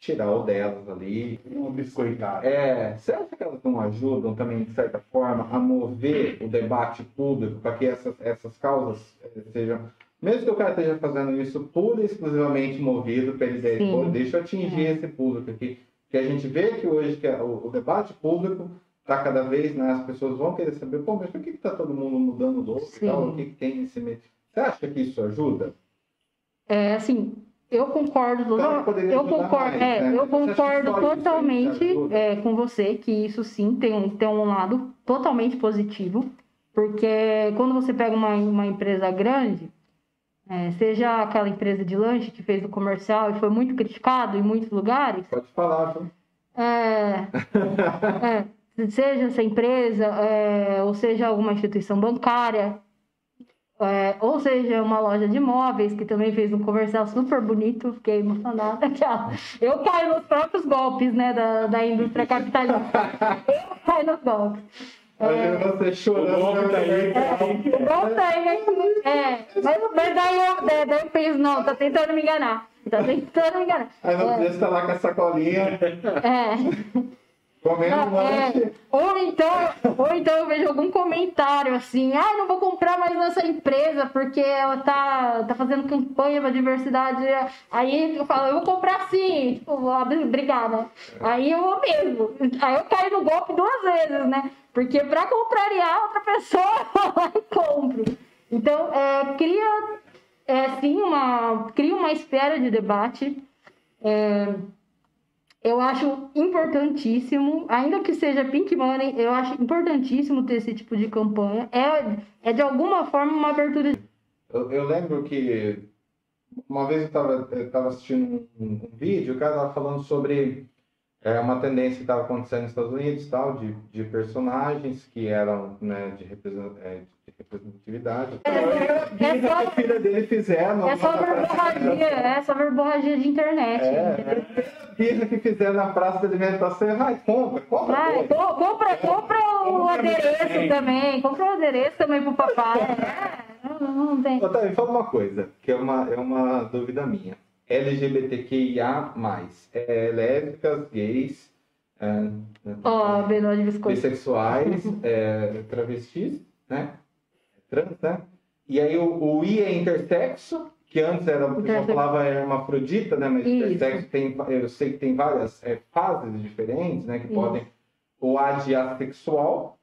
Speaker 2: tirar o delas ali.
Speaker 3: Um biscoitar.
Speaker 2: É, você acha que elas não ajudam também, de certa forma, a mover o debate público para que essas, essas causas eh, sejam. Mesmo que o cara esteja fazendo isso pura e exclusivamente movido pela ideia de, pô, deixa eu atingir é. esse público aqui. Que a gente vê que hoje que o, o debate público está cada vez, né, as pessoas vão querer saber, pô, mas por que está todo mundo mudando louco e tal? O que, que tem nesse meio? Você acha que isso ajuda?
Speaker 4: É, assim, eu concordo, então, eu concordo, mais, é, né? eu concordo totalmente é, com você que isso sim tem um, tem um lado totalmente positivo, porque quando você pega uma, uma empresa grande, é, seja aquela empresa de lanche que fez o comercial e foi muito criticado em muitos lugares.
Speaker 2: Pode falar, viu?
Speaker 4: É, é, seja essa empresa, é, ou seja alguma instituição bancária, é, ou seja, uma loja de móveis que também fez um comercial super bonito, fiquei emocionada. Eu caio nos próprios golpes né, da, da indústria capitalista. Eu caio nos golpes.
Speaker 2: É, você chorando. O golpe tá aí.
Speaker 4: É, o golpe tá aí. É, mas, mas daí, eu, daí, daí eu penso, não, tá tentando me enganar. Tá tentando me enganar.
Speaker 2: Aí não é. tá lá com a sacolinha.
Speaker 4: É.
Speaker 2: Comendo não,
Speaker 4: é, ou então, ou então eu vejo algum comentário assim, ah, não vou comprar mais nessa empresa porque ela tá, tá fazendo campanha para diversidade. Aí eu falo, eu vou comprar sim, tipo, obrigada. Aí eu vou mesmo. Aí eu caio no golpe duas vezes, né? Porque para contrariar outra pessoa, eu compro. Então, é, cria é, sim uma, cria uma espera de debate. É, eu acho importantíssimo, ainda que seja Pink Money, eu acho importantíssimo ter esse tipo de campanha. É, é de alguma forma uma abertura.
Speaker 2: Eu, eu lembro que uma vez eu estava assistindo um, um, vídeo, o cara estava falando sobre é, uma tendência que estava acontecendo nos Estados Unidos, tal, de, de personagens que eram né, de, é, representatividade. É,
Speaker 4: é, só, a filha dele fizeram. É só verborragia, é só verborragia de internet.
Speaker 2: É, birra que fizeram na praça de alimentação, vai, compra, compra.
Speaker 4: Vai, compra, compra o adereço também, compra o adereço também pro papai. É, não, não tem.
Speaker 2: Otávio, fala uma coisa, que é uma, é uma dúvida minha. LGBTQIA+, é, lésbicas, gays, é,
Speaker 4: oh,
Speaker 2: bissexuais, é, travestis, né? trans, né? E aí o, o I é intersexo, que antes era, o pessoal falava hermafrodita, né? Mas Isso. intersexo tem, eu sei que tem várias é, fases diferentes, né? Que Isso. podem. O A de assexual.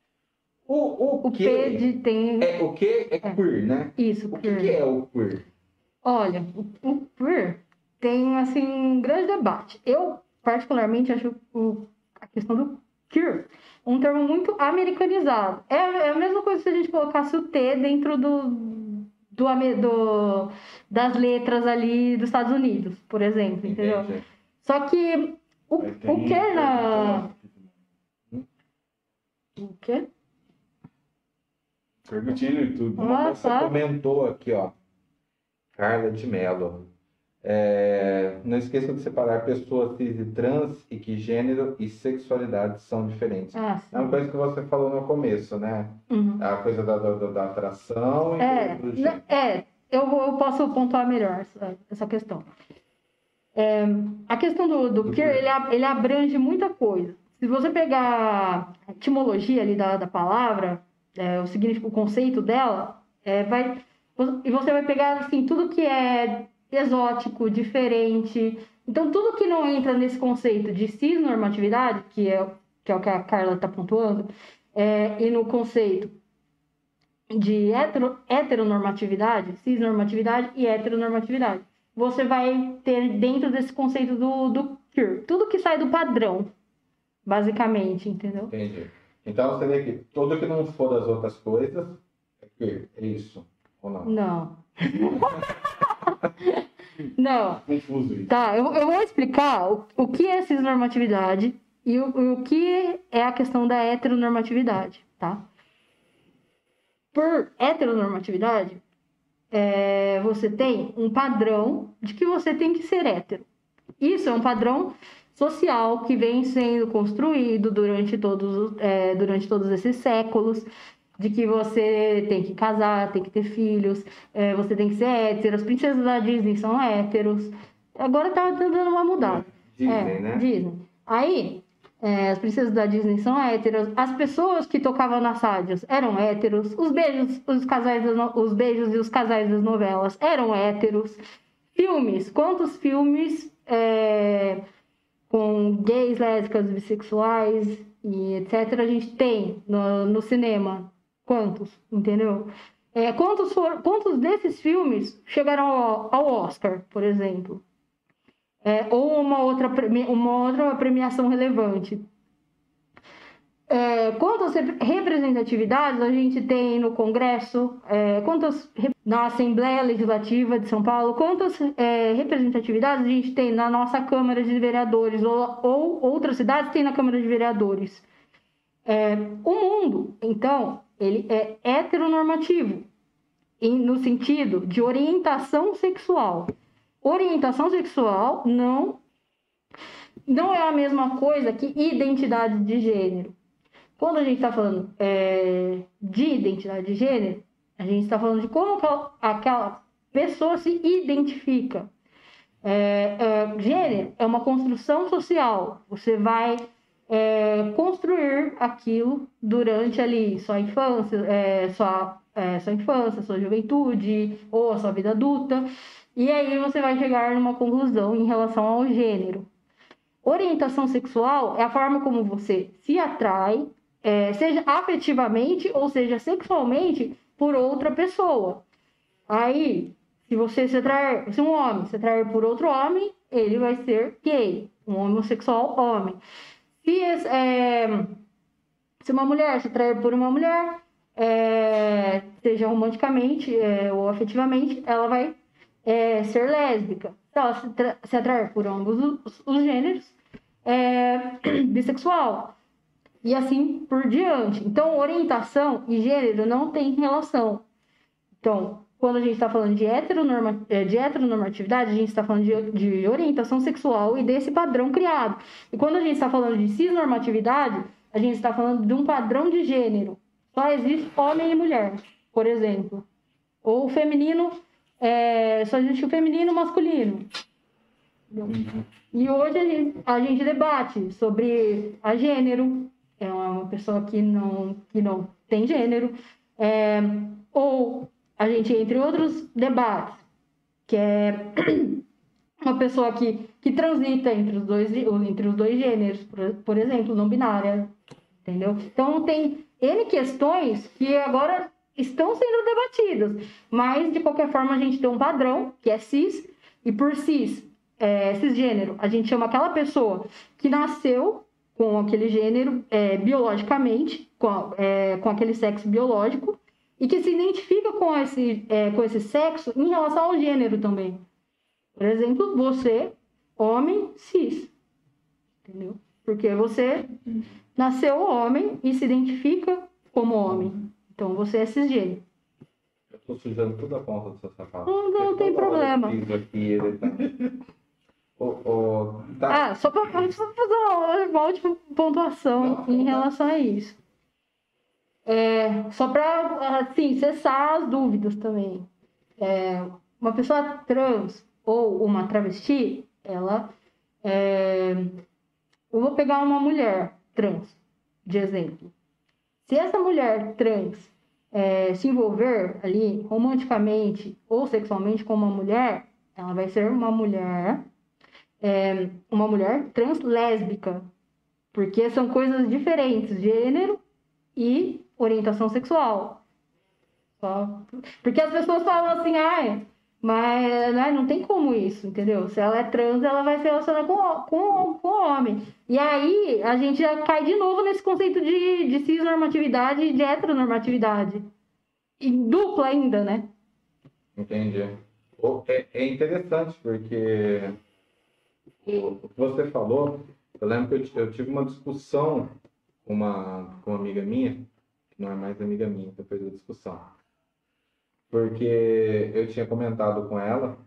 Speaker 2: O, o,
Speaker 4: o que P de tem.
Speaker 2: É, o que é, é queer, né?
Speaker 4: Isso,
Speaker 2: o queer. que é o queer?
Speaker 4: Olha, o, o queer tem, assim, um grande debate. Eu, particularmente, acho o, a questão do queer um termo muito americanizado. É, é a mesma coisa se a gente colocasse o T dentro do, do, do, das letras ali dos Estados Unidos, por exemplo, entendeu? Entendi. Só que o, o que na. O quê?
Speaker 3: Permitindo e tudo.
Speaker 2: Uma ah, tá. comentou aqui, ó. Carla de Mello. É, não esqueçam de separar pessoas cis e trans e que gênero e sexualidade são diferentes.
Speaker 4: Ah,
Speaker 2: É uma coisa que você falou no começo, né?
Speaker 4: Uhum.
Speaker 2: A coisa da, da, da atração e
Speaker 4: É,
Speaker 2: do, do
Speaker 4: né, é eu, eu posso pontuar melhor essa, essa questão. É, a questão do, do
Speaker 2: Do
Speaker 4: queer,
Speaker 2: queer.
Speaker 4: ele, ele abrange muita coisa. Se você pegar a etimologia ali da, da palavra, é, o significado, o conceito dela, é, vai, e você vai pegar assim, tudo que é exótico, diferente. Então, tudo que não entra nesse conceito de cisnormatividade, que é, que é o que a Carla está pontuando, é, e no conceito de hetero, heteronormatividade, cisnormatividade e heteronormatividade. Você vai ter dentro desse conceito do, do queer, tudo que sai do padrão, basicamente, entendeu?
Speaker 2: Entendi. Então você vê que tudo que não for das outras coisas é queer, é isso. Ou não?
Speaker 4: Não. Não.
Speaker 3: Confuso isso.
Speaker 4: Tá, eu, eu vou explicar o, o que é cisnormatividade e o, o que é a questão da heteronormatividade, tá? Por heteronormatividade, é, você tem um padrão de que você tem que ser hétero. Isso é um padrão social que vem sendo construído durante todos, os- é, durante todos esses séculos, de que você tem que casar, tem que ter filhos, é, você tem que ser hétero, as princesas da Disney são héteros. Agora tá dando uma mudada.
Speaker 2: Disney,
Speaker 4: É,
Speaker 2: né?
Speaker 4: Disney. Aí, é, as princesas da Disney são héteros, as pessoas que tocavam nas rádios eram héteros, os beijos, os casais, os beijos e os casais das novelas eram héteros. Filmes, quantos filmes é, com gays, lésbicas, bissexuais e etc. a gente tem no, no cinema? Quantos? Entendeu? É, quantos, for, quantos desses filmes chegaram ao, ao Oscar, por exemplo? É, ou uma outra, uma outra premiação relevante. É, quantas rep- representatividades a gente tem no Congresso? É, quantas na Assembleia Legislativa de São Paulo? Quantas é, representatividades a gente tem na nossa Câmara de Vereadores? Ou, ou outras cidades têm na Câmara de Vereadores? É, o mundo, então, ele é heteronormativo no sentido de orientação sexual. Orientação sexual não não é a mesma coisa que identidade de gênero. Quando a gente está falando é, de identidade de gênero, a gente está falando de como aquela, aquela pessoa se identifica. É, é, gênero é uma construção social. Você vai é, construir aquilo durante ali sua infância, é, sua, é, sua infância, sua juventude ou a sua vida adulta. E aí você vai chegar numa conclusão em relação ao gênero. Orientação sexual é a forma como você se atrai, é, seja afetivamente ou seja sexualmente, por outra pessoa. Aí, se você se atrair, se um homem se atrair por outro homem, ele vai ser gay, um homossexual homem. Se, é, se uma mulher se atrair por uma mulher, é, seja romanticamente é, ou afetivamente, ela vai é, ser lésbica. Se ela se, se atrair por ambos os, os gêneros, é bissexual. E assim por diante. Então, orientação e gênero não tem relação. Então, quando a gente está falando de, heteronorma, eh, de heteronormatividade, a gente está falando de, de orientação sexual e desse padrão criado. E quando a gente está falando de cisnormatividade, a gente está falando de um padrão de gênero. Só existe homem e mulher, por exemplo. Ou feminino, eh, só existe o feminino e o masculino. E hoje a gente, a gente debate sobre a gênero, é uma pessoa que não, que não tem gênero, é, ou a gente entre outros debates, que é uma pessoa que, que transita entre os dois, entre os dois gêneros, por, por exemplo, não binária, entendeu? Então tem N questões que agora estão sendo debatidas, mas de qualquer forma a gente tem um padrão, que é cis, e por cis, é, cisgênero, a gente chama aquela pessoa que nasceu com aquele gênero é, biologicamente, com, é, com aquele sexo biológico, e que se identifica com esse, é, com esse sexo em relação ao gênero também. Por exemplo, você, homem cis. Entendeu? Porque você nasceu homem e se identifica como homem. Então você é cisgênero.
Speaker 2: tô sujando toda a ponta do seu sapato.
Speaker 4: Não, não
Speaker 2: Porque
Speaker 4: tem
Speaker 2: eu
Speaker 4: problema.
Speaker 2: aqui, tá... Ô, ô, tá.
Speaker 4: Ah, só para fazer uma, uma última pontuação
Speaker 2: Não,
Speaker 4: em relação a isso. É, só para, assim, cessar as dúvidas também. É, uma pessoa trans ou uma travesti, ela. é, eu vou pegar uma mulher trans, de exemplo. Se essa mulher trans é, se envolver ali romanticamente ou sexualmente com uma mulher, ela vai ser uma mulher é, uma mulher trans lésbica, porque são coisas diferentes, gênero e orientação sexual. Só- Porque as pessoas falam assim, ah, mas né, não tem como isso, entendeu? Se ela é trans, ela vai se relacionar com, com, homem. E aí a gente já cai de novo nesse conceito de, de cisnormatividade e de heteronormatividade. E dupla ainda, né?
Speaker 2: Entendi. É, é interessante porque o que você falou, eu lembro que eu, eu tive uma discussão com uma, com uma amiga minha, que não é mais amiga minha depois da discussão. Porque eu tinha comentado com ela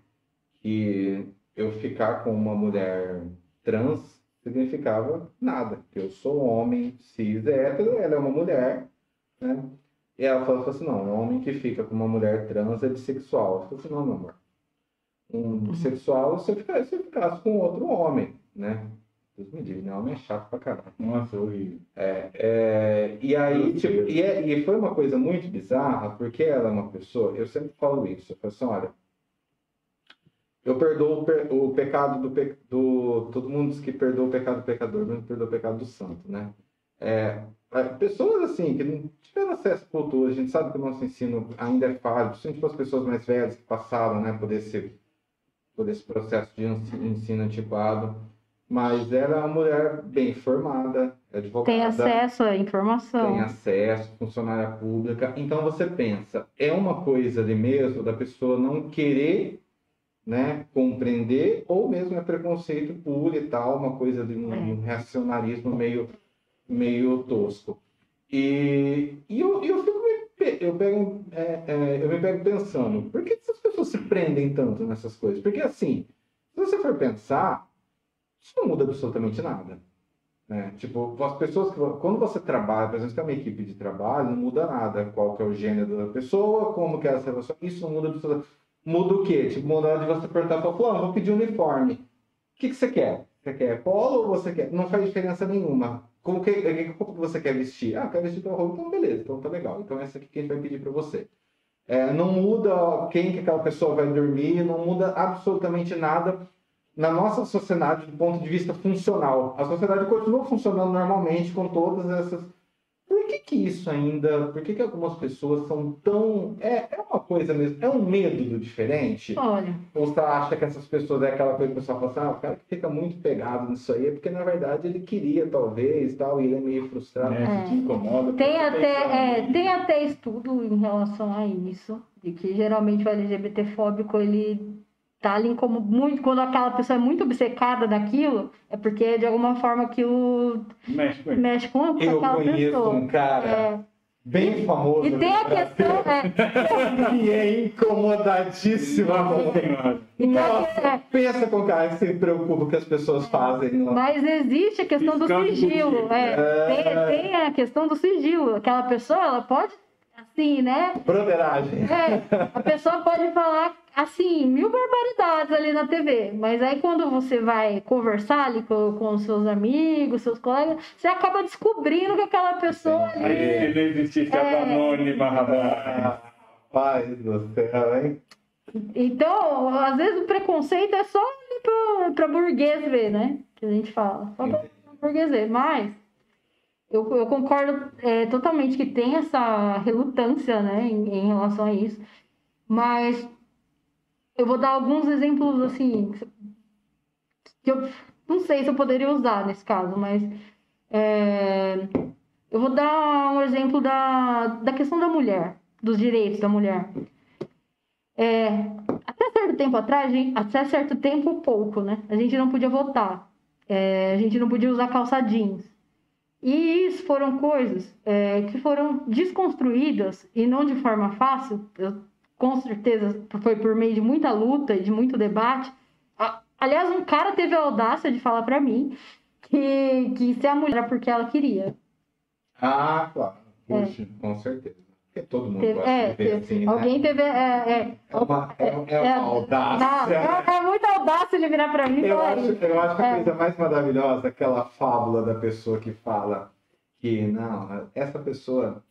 Speaker 2: que eu ficar com uma mulher trans significava nada, eu sou homem, cis, hétero, ela é uma mulher, né? E ela falou, falou assim, não, um homem que fica com uma mulher trans é bissexual. Eu falei assim, não, meu amor. Um bissexual se eu ficasse, se eu ficasse com outro homem, né? Deus me livre, né? Homem é chato pra caralho.
Speaker 3: Nossa, horrível.
Speaker 2: É, é, e aí, tipo, e, é- e foi uma coisa muito bizarra, porque ela é uma pessoa, eu sempre falo isso, eu falo assim, olha, eu perdoo o, pe- o pecado do, pe- do. Todo mundo diz que perdoa o pecado do pecador, mas não perdoa o pecado do santo, né? É, é, pessoas assim, que não tiveram acesso à cultura, a gente sabe que o nosso ensino ainda é falho, principalmente para as pessoas mais velhas que passaram né, por, esse, por esse processo de ensi- ensino antiquado. Mas ela é uma mulher bem formada, é advogada
Speaker 4: Tem acesso à informação.
Speaker 2: tem acesso, funcionária pública. Então você pensa, é uma coisa ali mesmo da pessoa não querer né, compreender, ou mesmo é preconceito puro e tal, uma coisa de um,
Speaker 4: É.
Speaker 2: um racionalismo meio, meio tosco. E, e eu, eu fico me, eu, pego, é, é, eu me pego pensando, por que essas pessoas se prendem tanto nessas coisas? Porque assim, se você for pensar, isso não muda absolutamente nada. Né? Tipo, as pessoas que. Quando você trabalha, por exemplo, tem uma equipe de trabalho, não muda nada. Qual que é o gênero da pessoa, como que é essa relação. Isso não muda absolutamente. Muda o quê? Tipo, muda de você perguntar para fulano, vou pedir uniforme. O que, que você quer? Você quer polo ou você quer? Não faz diferença nenhuma. Como que, que roupa que você quer vestir? Ah, quero vestir tal roupa, então beleza, então tá legal. Então essa aqui que a gente vai pedir para você. É, não muda quem que aquela pessoa vai dormir, não muda absolutamente nada na nossa sociedade do ponto de vista funcional. A sociedade continua funcionando normalmente com todas essas. Por que que isso ainda? Por que que algumas pessoas são tão. É, é uma coisa mesmo, é um medo do diferente?
Speaker 4: Olha,
Speaker 2: Ou você acha que essas pessoas é aquela coisa que o pessoal fala assim, ah, o cara que fica muito pegado nisso aí é porque na verdade ele queria talvez tal, e ele é meio frustrado.
Speaker 3: Né? Se te incomoda.
Speaker 4: tem até, é, tem até estudo em relação a isso, de que geralmente o LGBTfóbico ele tá ali como muito, quando aquela pessoa é muito obcecada daquilo, é porque de alguma forma aquilo
Speaker 3: Mexe com
Speaker 4: mexe com, com
Speaker 2: Eu
Speaker 4: aquela
Speaker 2: conheço
Speaker 4: pessoa.
Speaker 2: um cara
Speaker 4: É,
Speaker 2: bem famoso.
Speaker 4: e tem a questão, é,
Speaker 2: que é incomodadíssimo.
Speaker 3: Nossa
Speaker 4: e
Speaker 2: Nossa,
Speaker 4: é,
Speaker 2: pensa com o cara que se preocupa com o que as pessoas fazem. Não.
Speaker 4: Mas existe a questão do sigilo. É,
Speaker 2: É.
Speaker 4: tem, tem a questão do sigilo. Aquela pessoa, ela pode, assim, né?
Speaker 2: Broderagem.
Speaker 4: É, a pessoa pode falar, assim, mil barbaridades ali na TV. Mas aí quando você vai conversar ali com, com seus amigos, seus colegas, você acaba descobrindo que aquela pessoa ali.
Speaker 3: Aí não existisse
Speaker 4: É.
Speaker 3: a anônima, rapaz.
Speaker 2: Do céu, hein?
Speaker 4: Então, às vezes o preconceito é só pra burguês ver, né? Que a gente fala. Só pra burguês ver. Mas eu, eu concordo é, totalmente que tem essa relutância, né, em, em relação a isso. Mas eu vou dar alguns exemplos, assim, que eu não sei se eu poderia usar nesse caso, mas é, eu vou dar um exemplo da, da questão da mulher, dos direitos da mulher. É, até certo tempo atrás, gente, até certo tempo pouco, né? A gente não podia votar, é, a gente não podia usar calça jeans. E isso foram coisas é, que foram desconstruídas e não de forma fácil. Eu com certeza foi por meio de muita luta e de muito debate. Aliás, um cara teve a audácia de falar pra mim que, que ser a mulher era porque ela queria.
Speaker 2: Ah, claro.
Speaker 3: Puxa.
Speaker 2: Com certeza. Porque todo mundo
Speaker 4: Teve-
Speaker 2: gosta
Speaker 4: é,
Speaker 2: de ver
Speaker 4: teve-
Speaker 2: assim, né?
Speaker 4: alguém teve. É, é,
Speaker 2: É uma, é, é uma
Speaker 4: é-
Speaker 2: audácia.
Speaker 4: é, é muita audácia ele virar pra mim
Speaker 2: Eu
Speaker 4: falar
Speaker 2: acho, eu acho que a
Speaker 4: É.
Speaker 2: coisa mais maravilhosa é aquela fábula da pessoa que fala que, não, essa pessoa,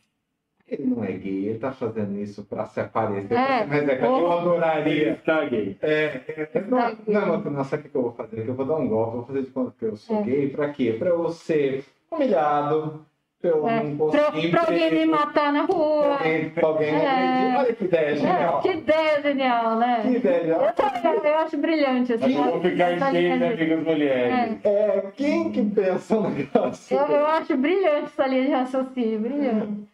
Speaker 2: ele não é gay, ele tá fazendo isso pra se aparecer.
Speaker 4: É.
Speaker 2: Mas é que eu adoraria.
Speaker 3: Caguei.
Speaker 2: É, é, é, não,
Speaker 4: gay.
Speaker 2: não, não, sabe o que eu vou fazer? Que eu vou dar um golpe, vou fazer de conta que eu sou
Speaker 4: É.
Speaker 2: gay, pra quê? Pra eu ser humilhado, pra eu
Speaker 4: É,
Speaker 2: não
Speaker 4: pra,
Speaker 2: conseguir
Speaker 4: pra alguém me matar na
Speaker 2: pra
Speaker 4: rua.
Speaker 2: alguém, pra alguém
Speaker 4: É.
Speaker 2: Olha que ideia
Speaker 4: É,
Speaker 2: genial.
Speaker 4: que ideia genial, né?
Speaker 2: Que ideia genial.
Speaker 4: Eu, também, eu acho brilhante. Assim,
Speaker 3: Eu vou ficar cheio de
Speaker 4: de-
Speaker 3: amigas mulheres.
Speaker 2: É, quem que pensa um negócio?
Speaker 4: Eu, eu acho brilhante essa linha de raciocínio, brilhante.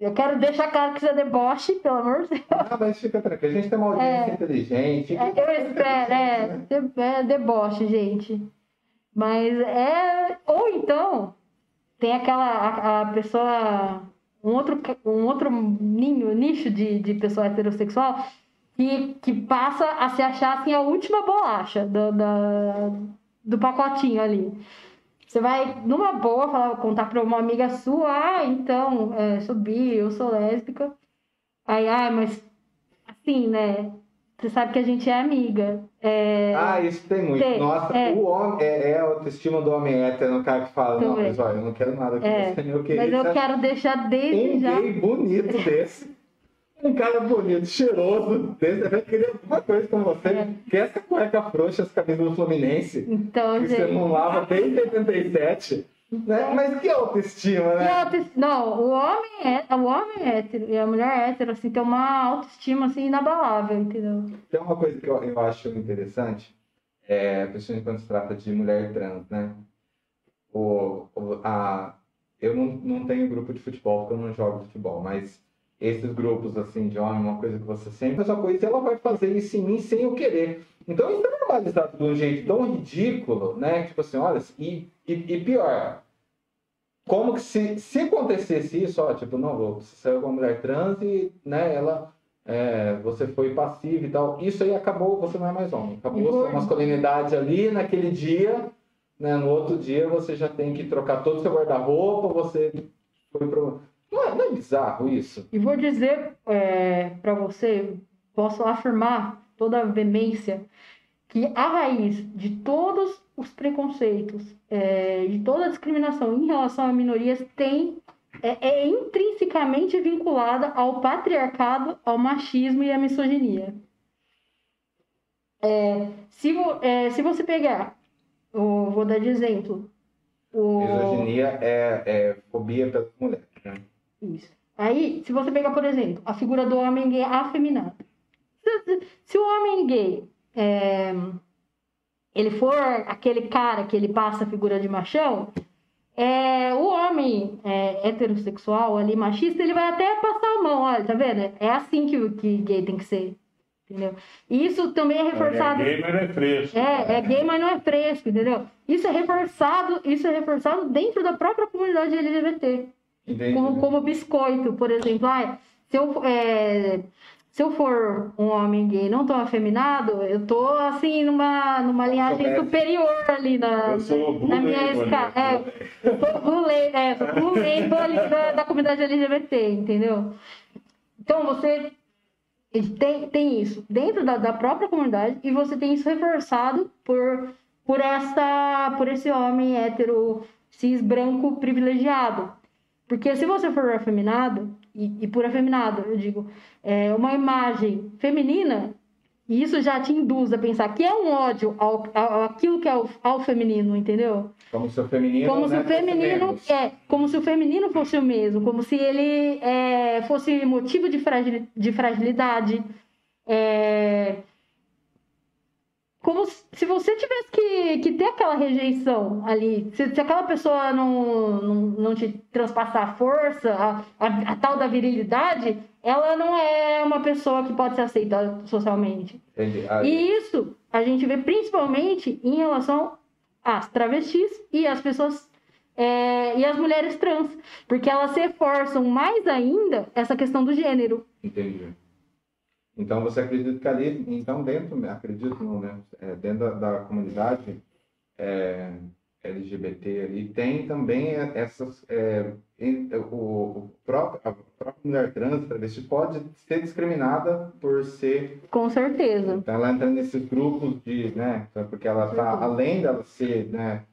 Speaker 4: Eu quero deixar claro que isso é deboche, pelo amor de Deus.
Speaker 2: Ah, mas fica tranquilo. A gente tem uma audiência
Speaker 4: É.
Speaker 2: inteligente.
Speaker 4: É, eu espero, é, de- é deboche, gente. Mas é. Ou então, tem aquela. A, a pessoa. Um outro, um outro ninho, nicho de, de pessoa heterossexual que, que passa a se achar assim a última bolacha do, da, do pacotinho ali. Você vai, numa boa, falar, contar pra uma amiga sua, ah, então, é, sou bi, eu sou lésbica. Aí, ah, mas assim, né? Você sabe que a gente é amiga. É,
Speaker 2: Ah, isso tem muito.
Speaker 4: Tem,
Speaker 2: Nossa,
Speaker 4: é.
Speaker 2: o homem é, é a autoestima do homem hétero, o cara que fala, não,
Speaker 4: Também.
Speaker 2: mas olha, eu não quero nada com
Speaker 4: É,
Speaker 2: você, eu queria
Speaker 4: mas eu quero deixar desde
Speaker 2: um
Speaker 4: já.
Speaker 2: gay bonito desse. Um cara bonito, cheiroso desse, eu queria alguma coisa com você.
Speaker 4: É.
Speaker 2: Que essa cueca frouxa, essa camisa do Fluminense,
Speaker 4: Então,
Speaker 2: que você
Speaker 4: gente.
Speaker 2: não lava desde 87. Né? Mas que autoestima, né?
Speaker 4: auto- Não, o homem é, o homem é hétero e a mulher hétero, assim, tem uma autoestima assim, inabalável, entendeu?
Speaker 2: Tem uma coisa que eu, eu acho interessante, é, principalmente quando se trata de mulher trans, né? O, o- a, eu não, não tenho grupo de futebol, porque eu não jogo futebol, mas esses grupos, assim, de homem, uma coisa que você sempre faz uma coisa ela vai fazer isso em mim sem eu querer. Então isso é normalizado de um jeito tão ridículo, né? Tipo assim, olha, e, e, e pior, como que se, se acontecesse isso, ó, tipo, não, você saiu com uma mulher trans e, né, ela é, você foi passivo e tal. Isso aí acabou, você não é mais homem. Acabou a
Speaker 4: foi-
Speaker 2: sua masculinidade ali naquele dia, né? No outro dia você já tem que trocar todo o seu guarda-roupa, você foi pro. Não é, não é bizarro isso?
Speaker 4: E vou dizer é, para você, posso afirmar toda a veemência, que a raiz de todos os preconceitos, é, de toda a discriminação em relação a minorias tem é, é intrinsecamente vinculada ao patriarcado, ao machismo e à misoginia. É, se, vo- é, se você pegar, eu vou dar de exemplo, o...
Speaker 2: Misoginia é, é fobia pelas mulheres, né?
Speaker 4: Isso. Aí, se você pegar, por exemplo, a figura do homem gay afeminado. Se, se o homem gay é, ele for aquele cara que ele passa a figura de machão, é, o homem é, heterossexual ali, machista, ele vai até passar a mão, olha, tá vendo? É assim que, o- que gay tem que ser. Entendeu? E isso também é reforçado.
Speaker 3: É gay, mas não é fresco.
Speaker 4: É, é gay, mas não é fresco, entendeu? Isso é reforçado, isso é reforçado dentro da própria comunidade LGBT
Speaker 2: Entendi.
Speaker 4: como, como biscoito, por exemplo. Ah, se, eu, é, se eu for um homem gay não tão afeminado, eu tô assim numa, numa linhagem superior ali na,
Speaker 3: Eu sou o
Speaker 4: na minha escala. É, eu sou bulê, é, sou ali da, da comunidade LGBT, entendeu? Então você tem, tem isso dentro da, da própria comunidade e você tem isso reforçado por, por, essa, por esse homem hétero cis branco privilegiado. Porque se você for afeminado, e, e por afeminado eu digo, é uma imagem feminina, e isso já te induz a pensar que é um ódio ao, ao, aquilo que é ao, ao feminino, entendeu?
Speaker 2: Como se o feminino.
Speaker 4: Como se
Speaker 2: né,
Speaker 4: o feminino é, como se o feminino fosse o mesmo, como se ele é, fosse motivo de, fragil, de fragilidade. É, como se você tivesse que, que ter aquela rejeição ali, se, se aquela pessoa não, não, não te transpassar a força, a, a, a tal da virilidade, ela não é uma pessoa que pode ser aceita socialmente.
Speaker 2: Entendi. Ah,
Speaker 4: E isso a gente vê principalmente em relação às travestis e às pessoas é, e as mulheres trans, porque elas reforçam mais ainda essa questão do gênero.
Speaker 2: Entendi. Então você acredita que ali, então dentro, acredito não, né? É, dentro da, da comunidade é, LGBT ali tem também essas é, o, o próprio, a própria mulher trans, travesti, pode ser discriminada por ser.
Speaker 4: Com certeza.
Speaker 2: Então ela entra nesses grupos de, né? Porque ela está além dela ser, né?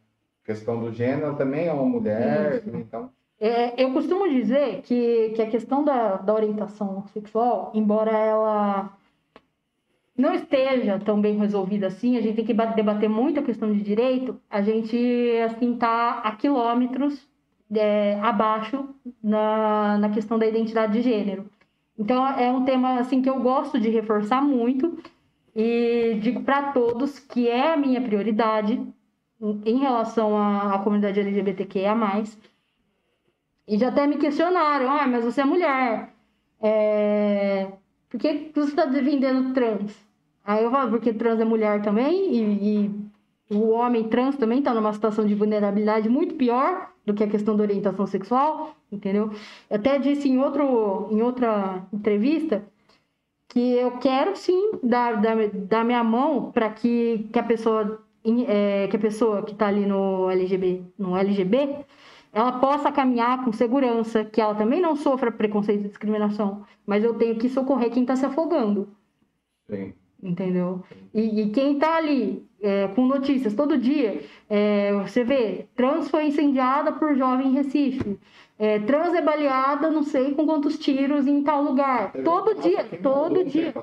Speaker 2: Questão do gênero, ela também é uma mulher, Isso. então.
Speaker 4: É, eu costumo dizer que, que a questão da, da orientação sexual, embora ela não esteja tão bem resolvida assim, a gente tem que debater muito a questão de direito, a gente assim tá a quilômetros é, abaixo na, na questão da identidade de gênero. Então é um tema assim que eu gosto de reforçar muito e digo para todos que é a minha prioridade em relação à, à comunidade LGBTQIA+. E já até me questionaram, ah, mas você é mulher, é... por que você está defendendo trans? Aí eu falo, porque trans é mulher também, e, e o homem trans também está numa situação de vulnerabilidade muito pior do que a questão da orientação sexual, entendeu? Eu até disse em, outro, em outra entrevista que eu quero sim dar, dar, dar minha mão para que, que a pessoa é, que a pessoa que está ali no LGB, no LGB, ela possa caminhar com segurança, que ela também não sofra preconceito e discriminação, mas eu tenho que socorrer quem está se afogando.
Speaker 2: Sim
Speaker 4: entendeu? E, e quem está ali é, com notícias todo dia, é, você vê, trans foi incendiada por jovem em Recife, é, trans é baleada, não sei com quantos tiros em tal lugar. Todo dia, todo dia.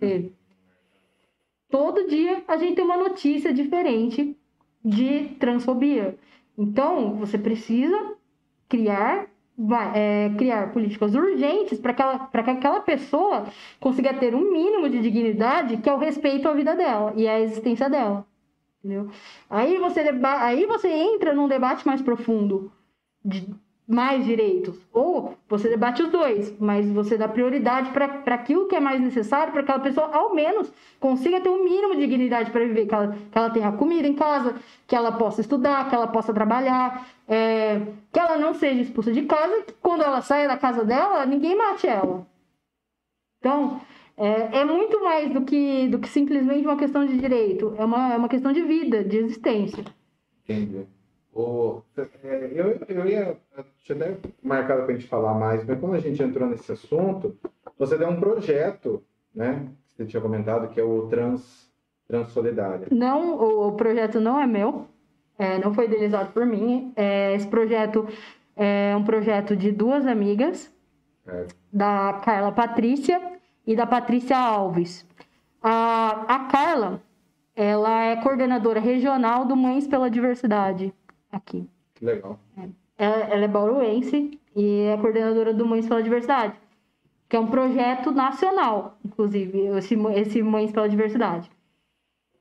Speaker 4: É. Todo dia a gente tem uma notícia diferente de transfobia. Então, você precisa criar vai, é, criar políticas urgentes para que, que aquela pessoa consiga ter um mínimo de dignidade que é o respeito à vida dela e à existência dela. Entendeu? Aí você, aí você entra num debate mais profundo de mais direitos. Ou você debate os dois, mas você dá prioridade para aquilo que é mais necessário, para aquela pessoa, ao menos, consiga ter um mínimo de dignidade para viver, que ela, que ela tenha comida em casa, que ela possa estudar, que ela possa trabalhar, é, que ela não seja expulsa de casa, que quando ela saia da casa dela, ninguém mate ela. Então, é, é, muito mais do que, do que simplesmente uma questão de direito, é uma, é uma questão de vida, de existência.
Speaker 2: Entendi. O, é, eu, eu ia. Tinha até marcado para a gente falar mais, mas quando a gente entrou nesse assunto, você deu um projeto, né? Que você tinha comentado, que é o Trans, Trans Solidária.
Speaker 4: Não, o, o projeto não é meu, é, não foi idealizado por mim. É, esse projeto é um projeto de duas amigas, é. da Carla Patrícia e da Patrícia Alves. A, a Carla, ela é coordenadora regional do Mães pela Diversidade aqui.
Speaker 2: Legal.
Speaker 4: É. Ela, ela é bauruense e é coordenadora do Mães pela Diversidade, que é um projeto nacional, inclusive, esse, esse Mães pela Diversidade.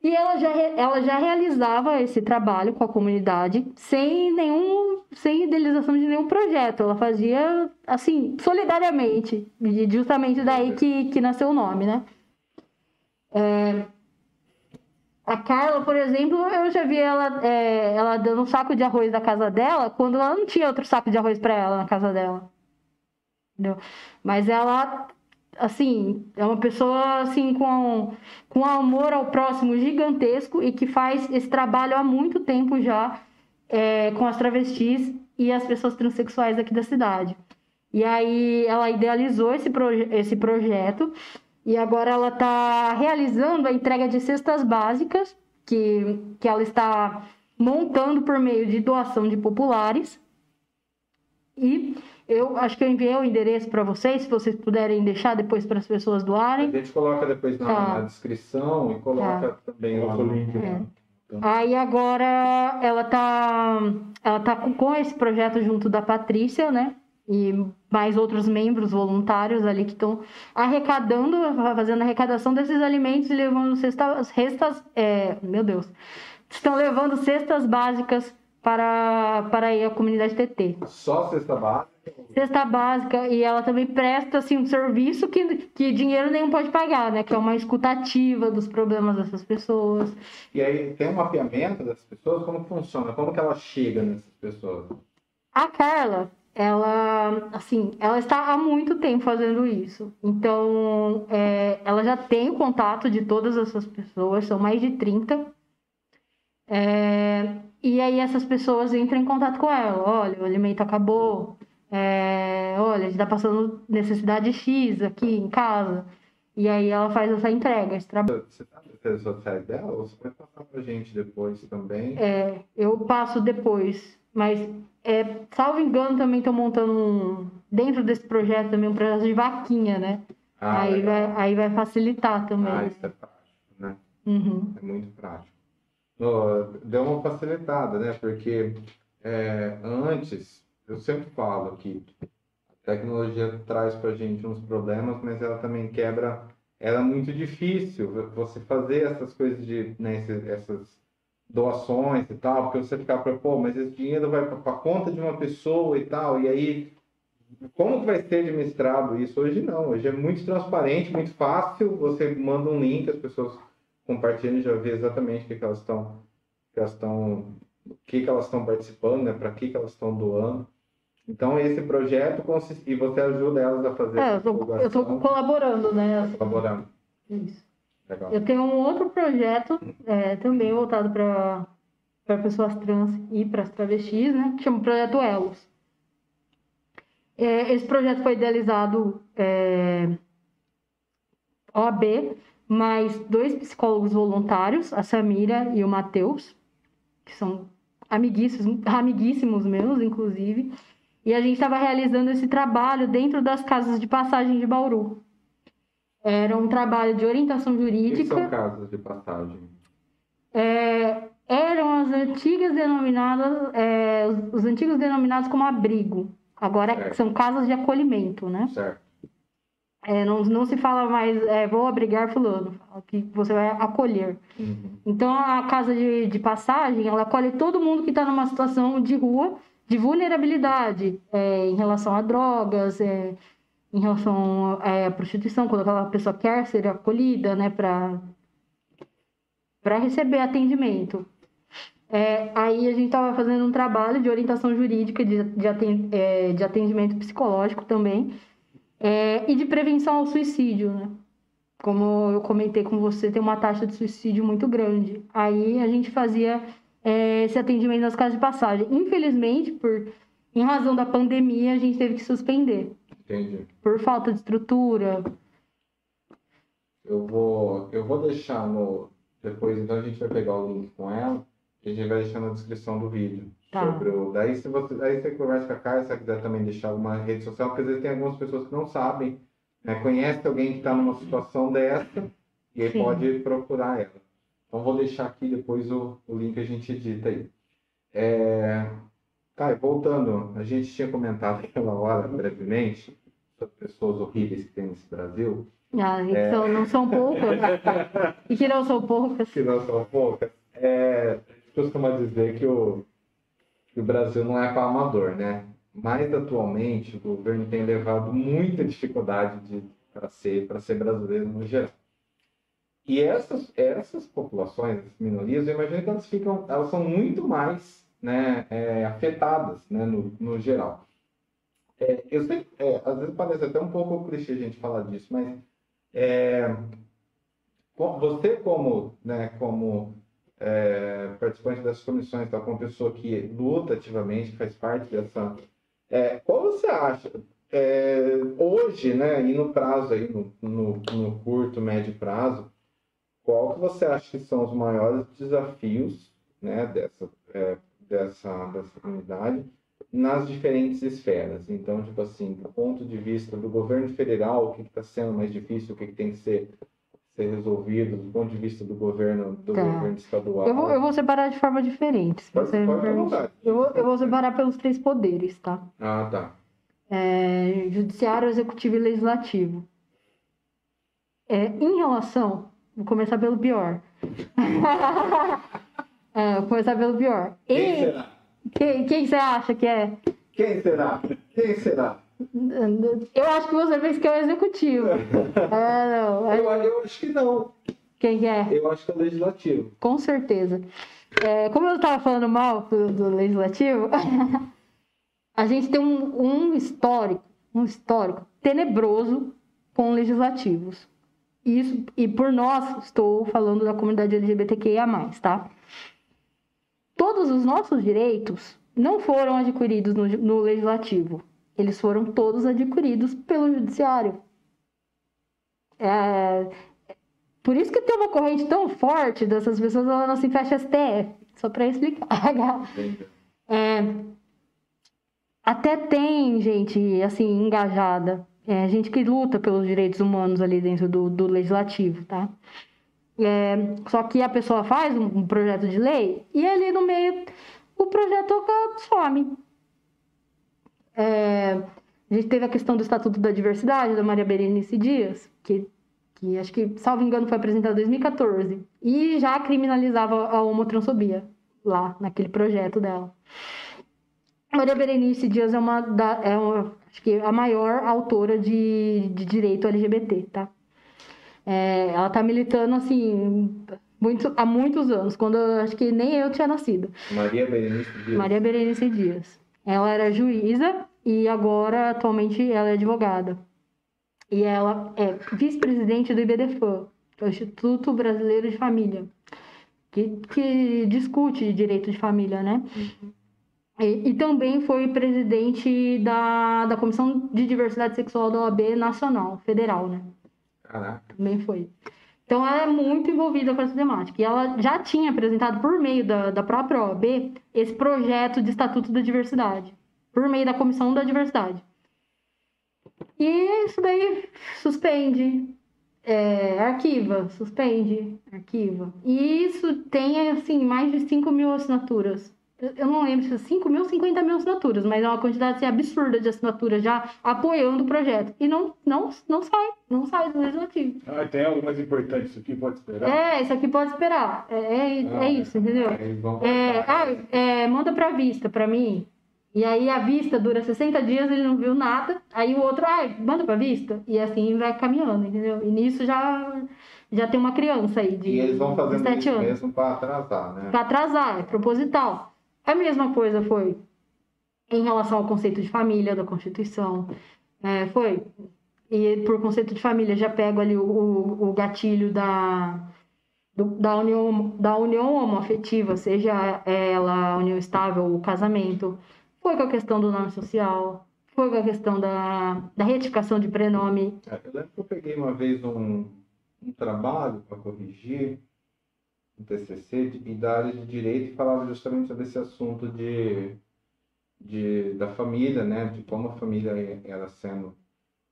Speaker 4: E ela já, ela já realizava esse trabalho com a comunidade sem nenhum, sem idealização de nenhum projeto. Ela fazia, assim, solidariamente. Justamente daí que, que nasceu o nome, né? É, a Carla, por exemplo, eu já vi ela, é, ela dando um saco de arroz da casa dela quando ela não tinha outro saco de arroz para ela na casa dela. Entendeu? Mas ela, assim, é uma pessoa assim com, com amor ao próximo gigantesco e que faz esse trabalho há muito tempo já é, com as travestis e as pessoas transexuais aqui da cidade. E aí ela idealizou esse, proje esse projeto e agora ela está realizando a entrega de cestas básicas que, que ela está montando por meio de doação de populares. E eu acho que eu enviei o endereço para vocês, se vocês puderem deixar depois para as pessoas doarem.
Speaker 2: A gente coloca depois na, tá. na descrição e coloca tá. também lá no link. É.
Speaker 4: Então. Aí agora ela tá, ela tá com esse projeto junto da Patrícia, né? E mais outros membros voluntários ali que estão arrecadando, fazendo arrecadação desses alimentos e levando cestas, restas, é, meu Deus, estão levando cestas básicas para, para a comunidade TT.
Speaker 2: Só cesta básica?
Speaker 4: Cesta básica, e ela também presta assim, um serviço que, que dinheiro nenhum pode pagar, né? Que é uma escutativa dos problemas dessas pessoas.
Speaker 2: E aí tem um mapeamento dessas pessoas? Como funciona? Como que ela chega nessas pessoas?
Speaker 4: A Carla, ela, assim, ela está há muito tempo fazendo isso. Então, é, ela já tem o contato de todas essas pessoas, são mais de 30. É, e aí essas pessoas entram em contato com ela. Olha, o alimento acabou. É, olha, a gente está passando necessidade X aqui em casa. E aí ela faz essa entrega, esse trabalho.
Speaker 2: Você sabe as redes sociais dela ou você vai passar pra gente depois também?
Speaker 4: É, eu passo depois. Mas, é, salvo engano, também estou montando um. Dentro desse projeto também um projeto de vaquinha, né?
Speaker 2: Ah,
Speaker 4: aí,
Speaker 2: legal.
Speaker 4: vai, aí vai facilitar também.
Speaker 2: Ah, isso é prático, né?
Speaker 4: Uhum.
Speaker 2: É muito prático. Ó, Deu uma facilitada, né? Porque é, antes, eu sempre falo que a tecnologia traz pra gente uns problemas, mas ela também quebra. Era muito difícil você fazer essas coisas de, né, esses- essas doações e tal, porque você ficava, pô, mas esse dinheiro vai para conta de uma pessoa e tal, e aí como que vai ser administrado isso? Hoje não, hoje é muito transparente, muito fácil, você manda um link, as pessoas compartilham e já vê exatamente o que, que elas estão, que elas estão, o que, que elas estão participando, né? Para que, que elas estão doando. Então esse projeto consiste, e você ajuda elas a fazer
Speaker 4: É, eu
Speaker 2: divulgação,
Speaker 4: colaborando, né?
Speaker 2: colaborando.
Speaker 4: Isso.
Speaker 2: Legal.
Speaker 4: Eu tenho um outro projeto é, também voltado para pessoas trans e para as travestis, né? Que chama Projeto Elos. É, esse projeto foi idealizado é, OAB, mais dois psicólogos voluntários, a Samira e o Matheus, que são amiguíssimos, amiguíssimos meus, inclusive. E a gente estava realizando esse trabalho dentro das casas de passagem de Bauru. Era um trabalho de orientação
Speaker 2: O que, que
Speaker 4: jurídica.
Speaker 2: são casas de passagem?
Speaker 4: É, eram as antigas denominadas, é, os, os antigos denominados como abrigo. Agora
Speaker 2: Certo.
Speaker 4: são casas de acolhimento, né?
Speaker 2: Certo.
Speaker 4: É, não, não se fala mais, é, vou abrigar fulano, que você vai acolher.
Speaker 2: Uhum.
Speaker 4: Então a casa de, de passagem, ela acolhe todo mundo que está numa situação de rua, de vulnerabilidade, é, em relação a drogas, é, em relação é, à prostituição, quando aquela pessoa quer ser acolhida, né, para para receber atendimento. É, aí a gente estava fazendo um trabalho de orientação jurídica, de, é, de atendimento psicológico também, é, e de prevenção ao suicídio, né? Como eu comentei com você, tem uma taxa de suicídio muito grande. Aí a gente fazia é, esse atendimento nas casas de passagem. Infelizmente, por em razão da pandemia, a gente teve que suspender
Speaker 2: Entendi.
Speaker 4: por falta de estrutura.
Speaker 2: Eu vou, eu vou deixar no. Depois, então a gente vai pegar o link com ela e a gente vai deixar na descrição do vídeo.
Speaker 4: Tá.
Speaker 2: Sobre o, daí, se você, daí você conversa com a Kai, se você quiser também deixar alguma rede social, porque às vezes tem algumas pessoas que não sabem, né, conhece alguém que está numa situação dessa e aí
Speaker 4: Sim.
Speaker 2: pode procurar ela. Então vou deixar aqui depois o, o link a gente edita aí. É... Kai, voltando, a gente tinha comentado aquela hora brevemente pessoas horríveis que tem nesse Brasil.
Speaker 4: Ah, que são- não são poucas. e que não são poucas.
Speaker 2: que não são poucas, é, a gente costuma dizer que o, que o Brasil não é para amador, né? Mas atualmente o governo tem levado muita dificuldade para ser, ser brasileiro no geral. E essas, essas populações, essas minorias, eu imagino que elas ficam, elas são muito mais né, é, afetadas né, no, no geral. É, eu sei, é, às vezes parece até um pouco clichê a gente falar disso, mas é, você como, né, como é, participante dessas comissões, tá, como pessoa que luta ativamente, faz parte dessa, é, qual você acha é, hoje, né, e no prazo aí, no, no, no curto, médio prazo, qual que você acha que são os maiores desafios, né, dessa, dessa, dessa comunidade nas diferentes esferas? Então, tipo assim, do ponto de vista do governo federal, o que está sendo mais difícil, o que, que tem que ser, ser resolvido, do ponto de vista do governo, do
Speaker 4: Tá.
Speaker 2: governo estadual?
Speaker 4: Eu vou, eu vou separar de forma diferente. se
Speaker 2: Pode-
Speaker 4: você me
Speaker 2: pode,
Speaker 4: permite.
Speaker 2: vontade.
Speaker 4: Eu vou, eu vou separar pelos três poderes, tá?
Speaker 2: Ah, tá.
Speaker 4: É, judiciário, executivo e legislativo. É, em relação, vou começar pelo pior. É, vou começar pelo pior.
Speaker 2: Quem
Speaker 4: E,
Speaker 2: será?
Speaker 4: Quem, quem você acha que é?
Speaker 2: Quem será? Quem será?
Speaker 4: Eu acho que você fez que é o executivo. É, não.
Speaker 2: Eu,
Speaker 4: é-
Speaker 2: eu acho que não.
Speaker 4: Quem que é?
Speaker 2: Eu acho que é o legislativo.
Speaker 4: Com certeza. É, como eu estava falando mal do, do legislativo, a gente tem um, um histórico, um histórico tenebroso com legislativos. Isso, e por nós, estou falando da comunidade LGBTQIA+, tá? Todos os nossos direitos não foram adquiridos no, no legislativo. Eles foram todos adquiridos pelo judiciário. É, por isso que tem uma corrente tão forte dessas pessoas falando assim, fecha STF. Só para explicar. É, até tem gente, assim, engajada. É, gente que luta pelos direitos humanos ali dentro do, do legislativo, tá? É, só que a pessoa faz um, projeto de lei e ali no meio o projeto some. É, a gente teve a questão do Estatuto da Diversidade, da Maria Berenice Dias, que, que acho que, salvo engano, foi apresentado em 2014. E já criminalizava a homotransfobia lá, naquele projeto dela. Maria Berenice Dias é uma, da, é uma acho que a maior autora de, de direito LGBT, tá? É, ela tá militando, assim, muito, há muitos anos, quando eu, acho que nem eu tinha nascido.
Speaker 2: Maria Berenice Dias.
Speaker 4: Maria Berenice Dias. Ela era juíza e agora, atualmente, ela é advogada. E ela é vice-presidente do IBDFAM, que é o Instituto Brasileiro de Família, que, que discute direito de família, né? Uhum. E, e, também foi presidente da, da Comissão de Diversidade Sexual da OAB Nacional, Federal, né?
Speaker 2: Caraca.
Speaker 4: Também foi. Então ela é muito envolvida com essa temática. E ela já tinha apresentado, por meio da, da própria OAB, esse projeto de Estatuto da Diversidade por meio da Comissão da Diversidade. E isso daí suspende, é, arquiva, suspende, arquiva. E isso tem, assim, mais de 5 mil assinaturas. Eu não lembro se é 5 mil ou 50 mil assinaturas, mas é uma quantidade assim, absurda de assinaturas já apoiando o projeto. E não, não, não sai, não sai do legislativo.
Speaker 3: Ah, tem algo mais importante, isso aqui pode esperar?
Speaker 4: É, isso aqui pode esperar. É, é,
Speaker 2: ah,
Speaker 4: é isso, entendeu? É, ah, é, manda pra vista, pra mim. E aí a vista dura 60 dias, ele não viu nada. Aí o outro, ah, manda pra vista. E assim vai caminhando, entendeu? E nisso já, já tem uma criança aí de,
Speaker 2: e eles vão fazendo
Speaker 4: 7
Speaker 2: isso
Speaker 4: anos.
Speaker 2: mesmo pra atrasar, né?
Speaker 4: Pra atrasar, é proposital. A mesma coisa foi em relação ao conceito de família da Constituição. É, foi. E por conceito de família, já pego ali o, o, o gatilho da, do, da, união, da união homoafetiva, seja ela união estável, o casamento foi com a questão do nome social, foi com a questão da, da retificação de prenome.
Speaker 2: É, eu lembro que eu peguei uma vez um, um trabalho para corrigir um TCC de, da área de direito e falava justamente sobre esse assunto de, de, da família, né? De como a família era sendo.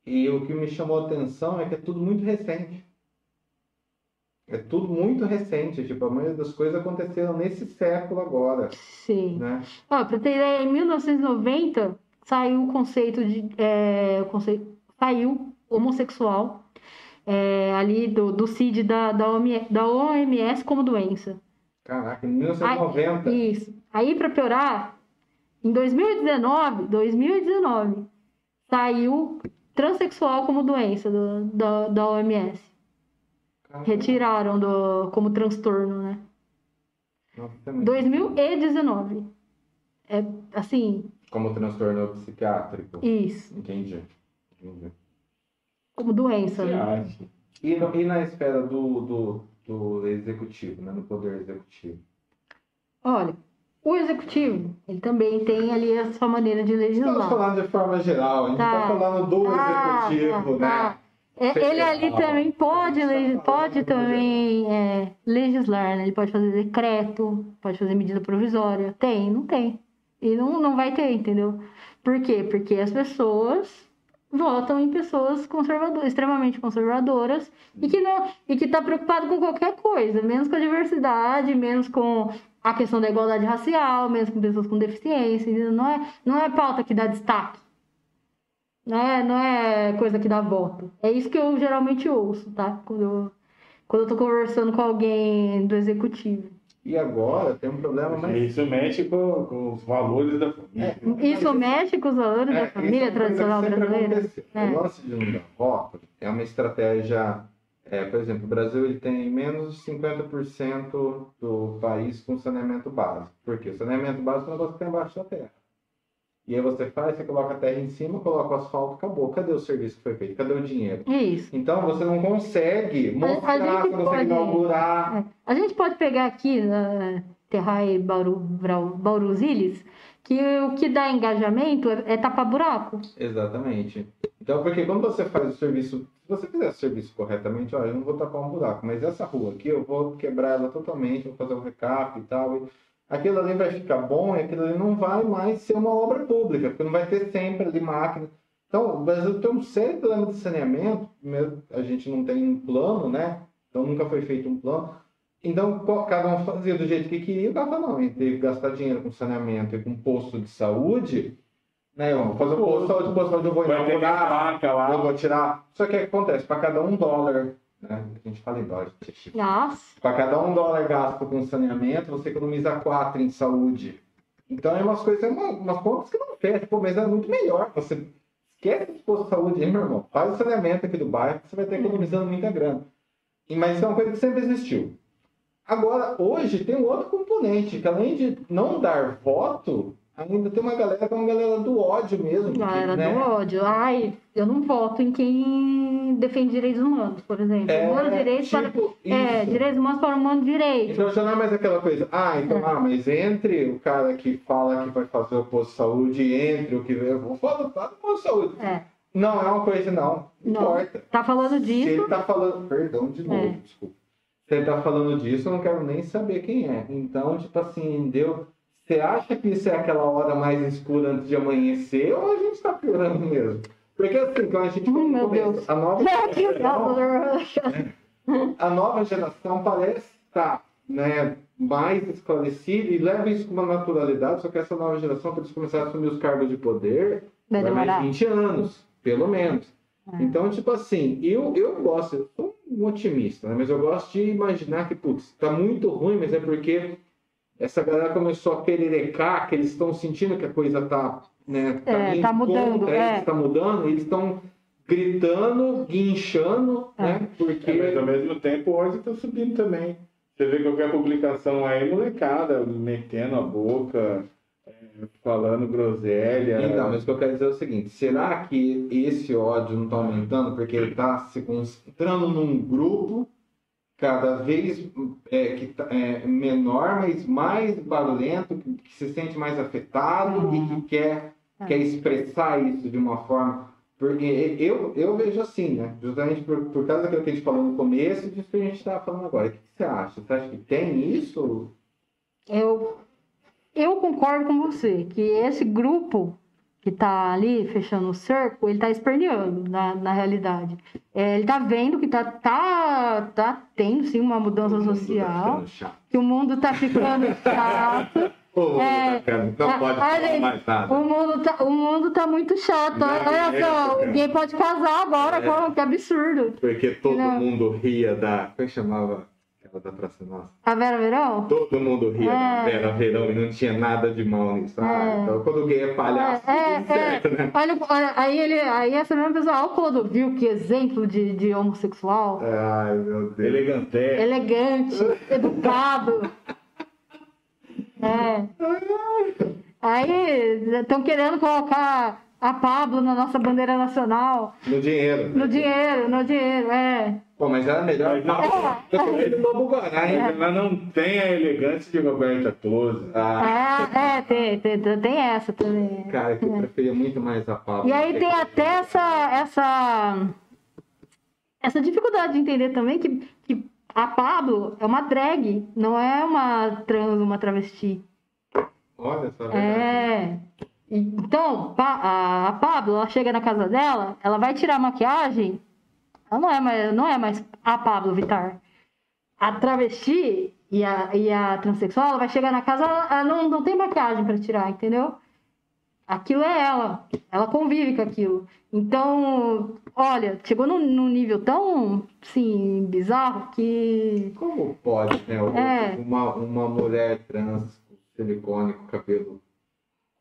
Speaker 2: E o que me chamou a atenção é que é tudo muito recente. É tudo muito recente, tipo, a maioria das coisas aconteceram nesse século agora.
Speaker 4: Sim.
Speaker 2: Né?
Speaker 4: Ó, pra ter ideia, em 1990 saiu o conceito de. É, o conceito, saiu homossexual é, ali do, do CID da, da, OMS, da OMS como doença.
Speaker 2: Caraca, em 1990.
Speaker 4: Aí, isso. Aí, pra piorar, em 2019, 2019, saiu transexual como doença do, da, da OMS. Retiraram do, como transtorno, né?
Speaker 2: Nossa,
Speaker 4: 2019. É assim.
Speaker 2: Como transtorno psiquiátrico.
Speaker 4: Isso.
Speaker 2: Entendi. Entendi.
Speaker 4: Como doença,
Speaker 3: né?
Speaker 2: E, e na esfera do, do, do executivo, né? No poder executivo?
Speaker 4: Olha, o executivo, ele também tem ali a sua maneira de legislar.
Speaker 2: Estamos falando de forma geral, a gente está tá falando do tá, executivo, tá, né? Tá.
Speaker 4: É, ele ali também pode, pode também é, legislar, né? Ele pode fazer decreto, pode fazer medida provisória. Tem, não tem. E não, não vai ter, entendeu? Por quê? Porque as pessoas votam em pessoas conservadoras, extremamente conservadoras e que não e que está preocupado com qualquer coisa, menos com a diversidade, menos com a questão da igualdade racial, menos com pessoas com deficiência, não é não é pauta que dá destaque. Não é, não é coisa que dá voto. É isso que eu geralmente ouço, tá? Quando eu, quando eu tô conversando com alguém do executivo.
Speaker 2: E agora tem um problema mais.
Speaker 3: Isso mexe com, com os valores da família.
Speaker 4: É, isso mexe com os valores é, da família é tradicional brasileira.
Speaker 2: É. O lance de não dar voto é uma estratégia. É, por exemplo, o Brasil ele tem menos de 50% do país com saneamento básico. Por quê? O saneamento básico é um negócio que está embaixo da terra. E aí você faz, você coloca a terra em cima, coloca o asfalto, acabou. Cadê o serviço que foi feito? Cadê o dinheiro?
Speaker 4: Isso.
Speaker 2: Então você não consegue mostrar quando você
Speaker 4: pode-
Speaker 2: inaugurar.
Speaker 4: É. A gente pode pegar aqui na Terrai Bauru, Bauruzilhas, que o que dá engajamento é, é tapar buraco.
Speaker 2: Exatamente. Então, porque quando você faz o serviço, se você fizer o serviço corretamente, olha, eu não vou tapar um buraco, mas essa rua aqui eu vou quebrar ela totalmente, vou fazer um recap e tal. E aquilo ali vai ficar bom e aquilo ali não vai mais ser uma obra pública, porque não vai ter sempre ali máquina. Então, o Brasil tem um sério problema de saneamento, primeiro, a gente não tem um plano, né? Então nunca foi feito um plano. Então, cada um fazia do jeito que queria, cada não. E que gastar dinheiro com saneamento e com posto de saúde. Né, eu vou fazer o posto de saúde, posto de saúde eu vou inaugurar, eu vou tirar. Só que o que acontece? Para cada um dólar, né? A gente fala em dólar.
Speaker 4: Nossa.
Speaker 2: Para cada um dólar gasto com saneamento, você economiza quatro em saúde. Então é umas coisas, uma, umas contas que não fecham, pô, mas é muito melhor. Você esquece de posto de saúde, hein, meu irmão? Faz o saneamento aqui do bairro, você vai estar economizando muita grana. E, mas isso é uma coisa que sempre existiu. Agora, hoje tem um outro componente, que além de não dar voto, ainda tem uma galera que é uma galera do ódio mesmo.
Speaker 4: Galera
Speaker 2: né?
Speaker 4: do ódio. Ai, eu não voto em quem defende direitos humanos, por exemplo.
Speaker 2: É,
Speaker 4: Humanos direitos para.
Speaker 2: tipo
Speaker 4: É,
Speaker 2: isso.
Speaker 4: direitos humanos para humanos direitos.
Speaker 2: Então já não é mais aquela coisa, ah, então, ah, mas entre o cara que fala que vai fazer o posto de saúde entre o que eu vou falar do posto de saúde.
Speaker 4: É.
Speaker 2: Não, é uma coisa, não. Não
Speaker 4: Não.
Speaker 2: importa.
Speaker 4: Tá falando
Speaker 2: Se ele
Speaker 4: disso.
Speaker 2: tá falando. Perdão de novo,
Speaker 4: É.
Speaker 2: desculpa. Se ele tá falando disso, eu não quero nem saber quem é. Então, tipo assim, deu. Você acha que isso é aquela hora mais escura antes de amanhecer ou a gente tá piorando mesmo? Porque assim, quando a gente
Speaker 4: meu
Speaker 2: começa,
Speaker 4: Deus.
Speaker 2: a nova a nova geração parece estar né, mais esclarecida e leva isso com uma naturalidade, só que essa nova geração, para eles começarem a assumir os cargos de poder,
Speaker 4: Vai
Speaker 2: vai mais
Speaker 4: demorar.
Speaker 2: 20 anos, pelo menos.
Speaker 4: É.
Speaker 2: Então, tipo assim, eu, eu gosto, eu sou um otimista, né? mas eu gosto de imaginar que, putz, tá muito ruim, mas é porque essa galera começou a pererecar, que eles estão sentindo que a coisa tá, né,
Speaker 4: É, tá mudando,
Speaker 2: contra
Speaker 4: é.
Speaker 2: eles, tá mudando, e eles estão gritando, guinchando,
Speaker 4: É.
Speaker 2: né? Porque...
Speaker 3: É, mas ao mesmo tempo hoje tá subindo também. Você vê qualquer publicação aí, molecada, metendo a boca, é, falando groselha.
Speaker 2: Então, mas o que eu quero dizer é o seguinte: será que esse ódio não está aumentando porque ele está se concentrando num grupo cada vez é, que tá- é, menor, mas mais barulhento, que, que se sente mais afetado
Speaker 4: Uhum.
Speaker 2: e que quer,
Speaker 4: É.
Speaker 2: quer expressar isso de uma forma. Porque eu, eu vejo assim, né? Justamente por, por causa daquilo que a gente falou no começo e disso que a gente estava falando agora. O que, que você acha? Você acha que tem isso?
Speaker 4: Eu, eu concordo com você que esse grupo que tá ali fechando o cerco, ele tá esperneando na, na realidade. É, ele tá vendo que tá, tá, tá tendo sim uma mudança
Speaker 2: mundo tá
Speaker 4: social,
Speaker 2: chato.
Speaker 4: que o mundo tá ficando chato.
Speaker 2: Pô,
Speaker 4: É,
Speaker 2: cara, não
Speaker 4: a-
Speaker 2: pode
Speaker 4: a
Speaker 2: falar
Speaker 4: gente-
Speaker 2: mais nada.
Speaker 4: O mundo tá, o mundo tá muito chato. Olha
Speaker 2: é,
Speaker 4: só, ninguém pode casar agora,
Speaker 2: É.
Speaker 4: que absurdo.
Speaker 2: Porque todo
Speaker 4: Não.
Speaker 2: mundo ria da. Como é que chamava aquela da Praça Nossa?
Speaker 4: A Vera Verão?
Speaker 2: Todo mundo ria da
Speaker 4: É.
Speaker 2: Vera Verão e não tinha nada de mal nisso. Ah,
Speaker 4: É.
Speaker 2: então quando o gay é palhaço,
Speaker 4: É,
Speaker 2: tudo
Speaker 4: é,
Speaker 2: certo, né?
Speaker 4: Olha, olha, aí ele, aí essa mesma pessoa, olha o Clodovil, que exemplo de, de homossexual.
Speaker 2: Ai, meu Deus.
Speaker 3: Elegante.
Speaker 4: Elegante, educado. É. Aí estão querendo colocar a Pablo na nossa bandeira nacional.
Speaker 2: No dinheiro.
Speaker 4: No dinheiro, no dinheiro, é.
Speaker 2: Pô, mas era melhor.
Speaker 3: Mas não-
Speaker 2: Eu tomei do Guará, hein?
Speaker 3: Ela não tem a elegância de Roberta Close.
Speaker 2: Ah,
Speaker 4: É, é tem, tem, tem essa também.
Speaker 2: cara, que eu preferia muito mais a Pablo.
Speaker 4: E aí tem até essa, essa, essa dificuldade de entender também que, que a Pablo é uma drag, não é uma trans, uma travesti.
Speaker 2: Olha só, a verdade.
Speaker 4: Então, a, Pablo, ela chega na casa dela, ela vai tirar a maquiagem, ela não é mais, não é mais a Pablo Vittar. A travesti e a, e a transexual, ela vai chegar na casa, ela, não, não tem maquiagem para tirar, entendeu? Aquilo é ela, ela convive com aquilo. Então, olha, chegou num, num nível tão, assim, bizarro que...
Speaker 2: Como pode, né?
Speaker 4: É.
Speaker 2: Uma, uma mulher trans com silicone, com cabelo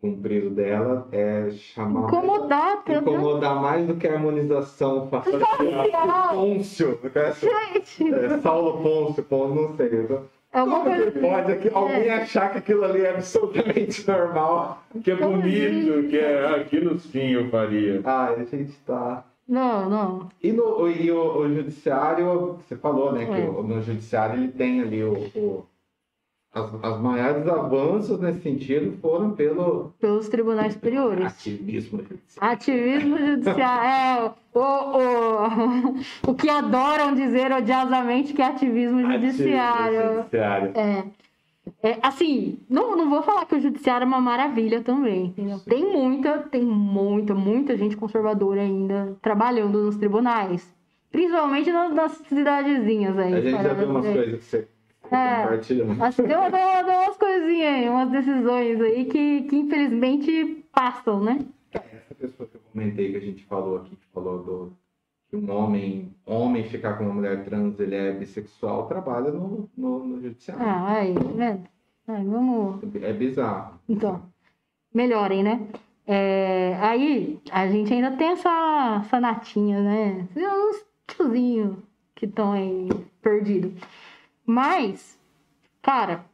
Speaker 2: comprido dela, é chamar.
Speaker 4: Incomodar, meu Deus
Speaker 2: incomodar mais do que a harmonização facial.
Speaker 4: céu.
Speaker 2: Pôncio, conhece?
Speaker 4: Gente!
Speaker 2: É, Saulo Pôncio, Pôncio, não sei. eu tô-
Speaker 4: É alguma
Speaker 2: Como
Speaker 4: coisa
Speaker 2: que pode aqui, alguém achar que aquilo ali é absolutamente normal?
Speaker 3: Que é bonito, que é aquilo sim eu faria.
Speaker 2: Ah, a gente tá.
Speaker 4: Não, não.
Speaker 2: E, no, e o, o judiciário, você falou, né, que
Speaker 4: É.
Speaker 2: o- no judiciário ele tem ali o. o- as, as maiores avanços nesse sentido foram pelo
Speaker 4: Pelos tribunais superiores.
Speaker 2: ativismo judiciário.
Speaker 4: Ativismo judiciário. É, o, o, o que adoram dizer odiosamente que é ativismo judiciário.
Speaker 2: Ativismo judiciário.
Speaker 4: É. É, assim, não, não vou falar que o judiciário é uma maravilha também, entendeu? Tem muita, tem muita, muita gente conservadora ainda trabalhando nos tribunais. Principalmente nas, nas cidadezinhas aí.
Speaker 2: A gente já viu umas coisas que você
Speaker 4: É.
Speaker 2: né?
Speaker 4: Acho que tem uma- tem umas coisinhas aí, umas decisões aí que, que infelizmente passam, né?
Speaker 2: Essa pessoa que eu comentei que a gente falou aqui, que falou do que um homem, homem ficar com uma mulher trans, ele é bissexual, trabalha no, no, no judiciário.
Speaker 4: Ah, aí, vendo? Aí, vamos.
Speaker 2: É bizarro.
Speaker 4: Então, melhorem, né? É, aí, a gente ainda tem essa, essa natinha, né? Os tiozinhos que estão aí perdidos. Mas, cara,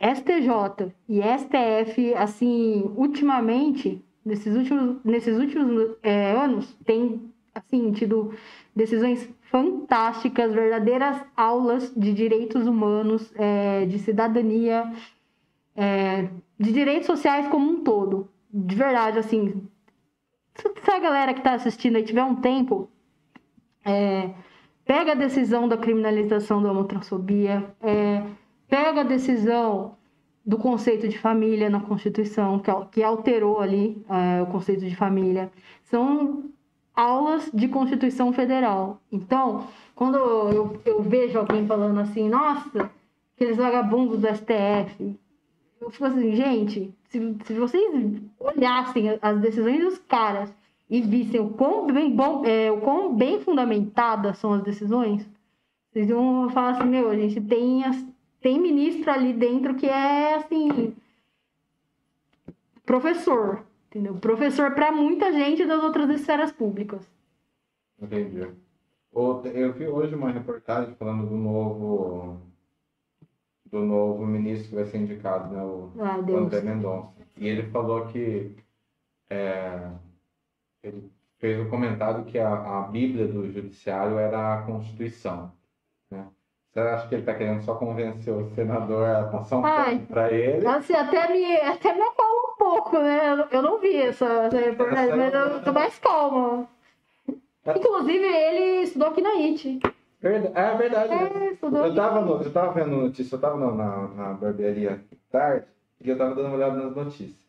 Speaker 4: STJ e STF, assim, ultimamente, nesses últimos, nesses últimos é, anos, tem, assim, tido decisões fantásticas, verdadeiras aulas de direitos humanos, é, de cidadania, é, de direitos sociais como um todo. De verdade, assim, se a galera que está assistindo aí tiver um tempo, é, pega a decisão da criminalização da homotransfobia, é, pega a decisão do conceito de família na Constituição, que, que alterou ali é, o conceito de família. São aulas de Constituição Federal. Então, quando eu, eu vejo alguém falando assim, nossa, aqueles vagabundos do STF, eu fico assim, gente, se, se vocês olhassem as decisões dos caras e vissem o quão bem, bom, é, o quão bem fundamentadas são as decisões, vocês vão falar assim, meu, a gente tem, as- tem ministro ali dentro que é assim. Professor, entendeu? Professor para muita gente das outras esferas públicas.
Speaker 2: Entendi. Eu vi hoje uma reportagem falando do novo do novo ministro que vai ser indicado, né? O
Speaker 4: Ah.
Speaker 2: André Mendonça. E ele falou que é, ele fez o comentário que a, a Bíblia do Judiciário era a Constituição. Né? Você acha que ele está querendo só convencer o senador a passar um pano para ele?
Speaker 4: Assim, até me, até me acalma um pouco, né? Eu- Eu não vi essa, essa reportagem, mas eu tô mais calma. Inclusive, ele estudou aqui na IT.
Speaker 2: É verdade.
Speaker 4: É,
Speaker 2: Eu
Speaker 4: aqui.
Speaker 2: tava, no, eu tava vendo notícia, eu tava no- na, na barbearia tarde e eu tava dando uma olhada nas notícias.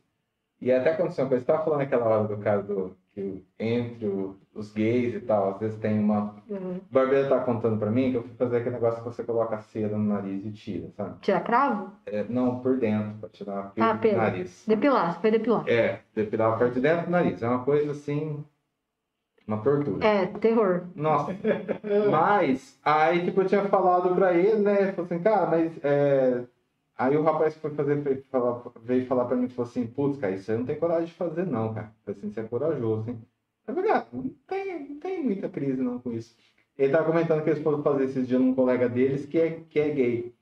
Speaker 2: E até aconteceu uma coisa, você tava falando aquela hora do caso do, que entre os gays e tal, às vezes tem uma.
Speaker 4: Uhum.
Speaker 2: O barbeiro tá contando pra mim que eu fui fazer aquele negócio que você coloca a cera no nariz e tira, sabe?
Speaker 4: Tira cravo?
Speaker 2: É, não, por dentro, pra tirar
Speaker 4: Ah,
Speaker 2: do
Speaker 4: pelo.
Speaker 2: nariz.
Speaker 4: Depilar, foi depilar.
Speaker 2: É, depilar a parte de dentro do nariz. É uma coisa assim. Uma tortura.
Speaker 4: É, terror.
Speaker 2: Nossa. Mas, aí, tipo, eu tinha falado pra ele, né? Falou assim, cara, mas. É... Aí o rapaz que foi fazer, veio falar, veio falar pra mim, falou assim, putz, cara, isso aí não tem coragem de fazer, não, cara. Assim, você é corajoso, hein? Eu falei, ah, não tem, não tem muita crise não com isso. Ele tava comentando que eles foram fazer esses dias num colega deles que é, que é gay.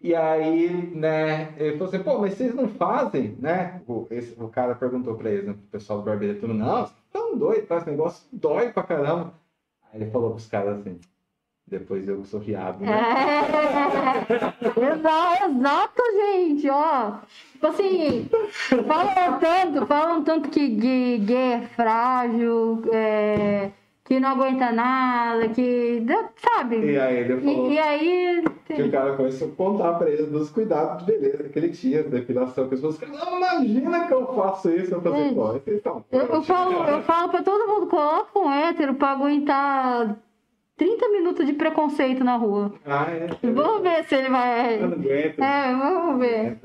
Speaker 2: E aí, né, ele falou assim, pô, mas vocês não fazem, né? O, esse, o cara perguntou pra eles, né, pessoal do barbeiro, tudo, não, vocês estão doidos, tá? esse negócio dói pra caramba. Aí ele falou pros caras assim, depois eu sou riado, né?
Speaker 4: É. Exato, exato, gente, ó. Tipo assim, falam tanto, falam tanto que gay, gay é frágil, é, que não aguenta nada, que. Sabe?
Speaker 2: E aí falou
Speaker 4: E, e aí.
Speaker 2: que o cara começou a contar pra ele dos cuidados de beleza que ele tinha, depilação, que as pessoas não, imagina que eu faço isso. Eu pô, vocês estão...
Speaker 4: Eu, eu falo, eu falo pra todo mundo, coloca um hétero pra aguentar 30 minutos de preconceito na rua.
Speaker 2: Ah, é.
Speaker 4: Vamos ver se ele vai.
Speaker 3: Eu não aguento.
Speaker 4: É, vamos ver.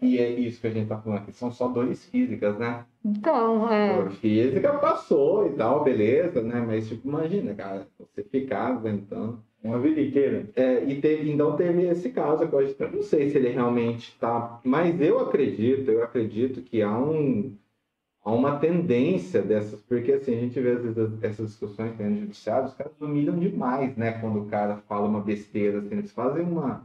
Speaker 2: E é isso que a gente tá falando aqui, são só dores físicas, né?
Speaker 4: Então, é.
Speaker 2: Dor física passou e tal, beleza, né? Mas, tipo, imagina, cara, você ficar aguentando.
Speaker 3: Uma vida inteira.
Speaker 2: É, e teve, então teve esse caso acho- eu não sei se ele realmente tá. Mas eu acredito, eu acredito que há um, há uma tendência dessas, porque assim, a gente vê às vezes essas discussões dentro judiciário, os caras humilham demais, né? Quando o cara fala uma besteira, assim, eles fazem uma,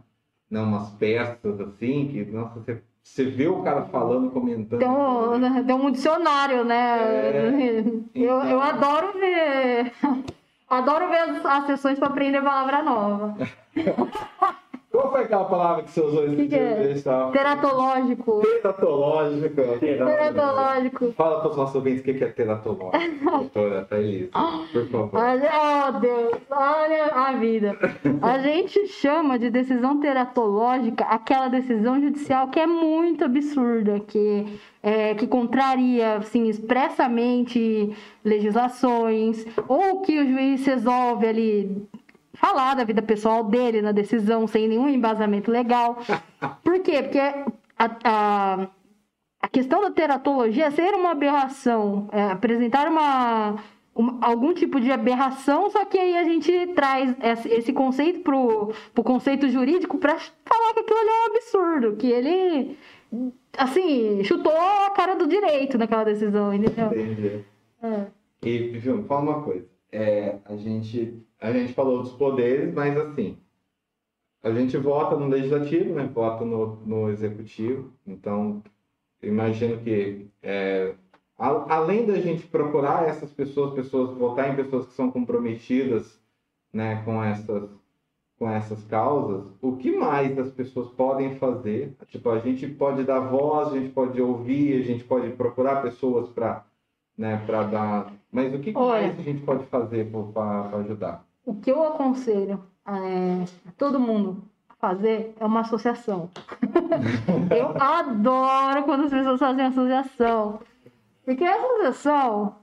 Speaker 2: não, umas peças assim, que, nossa, você, você vê o cara falando, comentando.
Speaker 4: Tem um, tem um dicionário, né?
Speaker 2: É,
Speaker 4: eu, eu
Speaker 2: então.
Speaker 4: adoro ver. Adoro ver as, as sessões para aprender palavra nova.
Speaker 2: Qual foi aquela palavra que você usou esse
Speaker 4: Que é?
Speaker 2: dia? Estava...
Speaker 4: Teratológico.
Speaker 2: Teratológico.
Speaker 4: Teratológico.
Speaker 2: Fala para os nossos ouvintes o que que é teratológico, doutora Thaís, por favor.
Speaker 4: Olha, oh Deus, olha a vida. A gente chama de decisão teratológica aquela decisão judicial que é muito absurda, que, é, que contraria assim, expressamente legislações, ou que o juiz resolve ali falar da vida pessoal dele na decisão sem nenhum embasamento legal. Por quê? Porque a, a, a questão da teratologia ser uma aberração, é, apresentar uma, uma- algum tipo de aberração, só que aí a gente traz esse, esse conceito pro, pro conceito jurídico para falar que aquilo ali é um absurdo, que ele, assim, chutou a cara do direito naquela decisão, entendeu?
Speaker 2: Entendi.
Speaker 4: É.
Speaker 2: E, Viu, fala uma coisa. É, a, gente, a gente falou dos poderes, mas assim, a gente vota no legislativo, né? Vota no, no executivo. Então, imagino que é, a- além da gente procurar essas pessoas, pessoas, votar em pessoas que são comprometidas né, com essas com essas causas, o que mais as pessoas podem fazer? Tipo, a gente pode dar voz, a gente pode ouvir, a gente pode procurar pessoas para né, para dar. Mas o que,
Speaker 4: Olha.
Speaker 2: mais a gente pode fazer para ajudar?
Speaker 4: O que eu aconselho é, a todo mundo a fazer é uma associação. eu adoro quando as pessoas fazem associação. Porque a associação,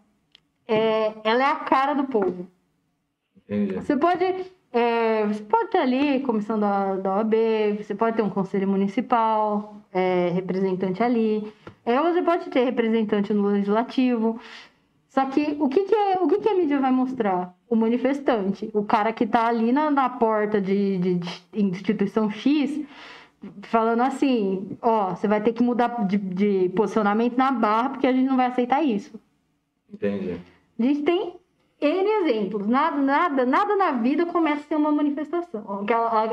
Speaker 4: é, ela é a cara do povo.
Speaker 2: Entendi.
Speaker 4: Você pode, é, você pode ter ali comissão da, da OAB, você pode ter um conselho municipal, é, representante ali. É, você pode ter representante no legislativo. Só que o que, que, é- o que, que a mídia vai mostrar? O manifestante, o cara que tá ali na, na porta de, de- de instituição X, falando assim: ó, você vai ter que mudar de, de posicionamento na barra porque a gente não vai aceitar isso.
Speaker 2: Entendi.
Speaker 4: A gente tem N exemplos. Nada, nada, nada na vida começa a ser uma manifestação.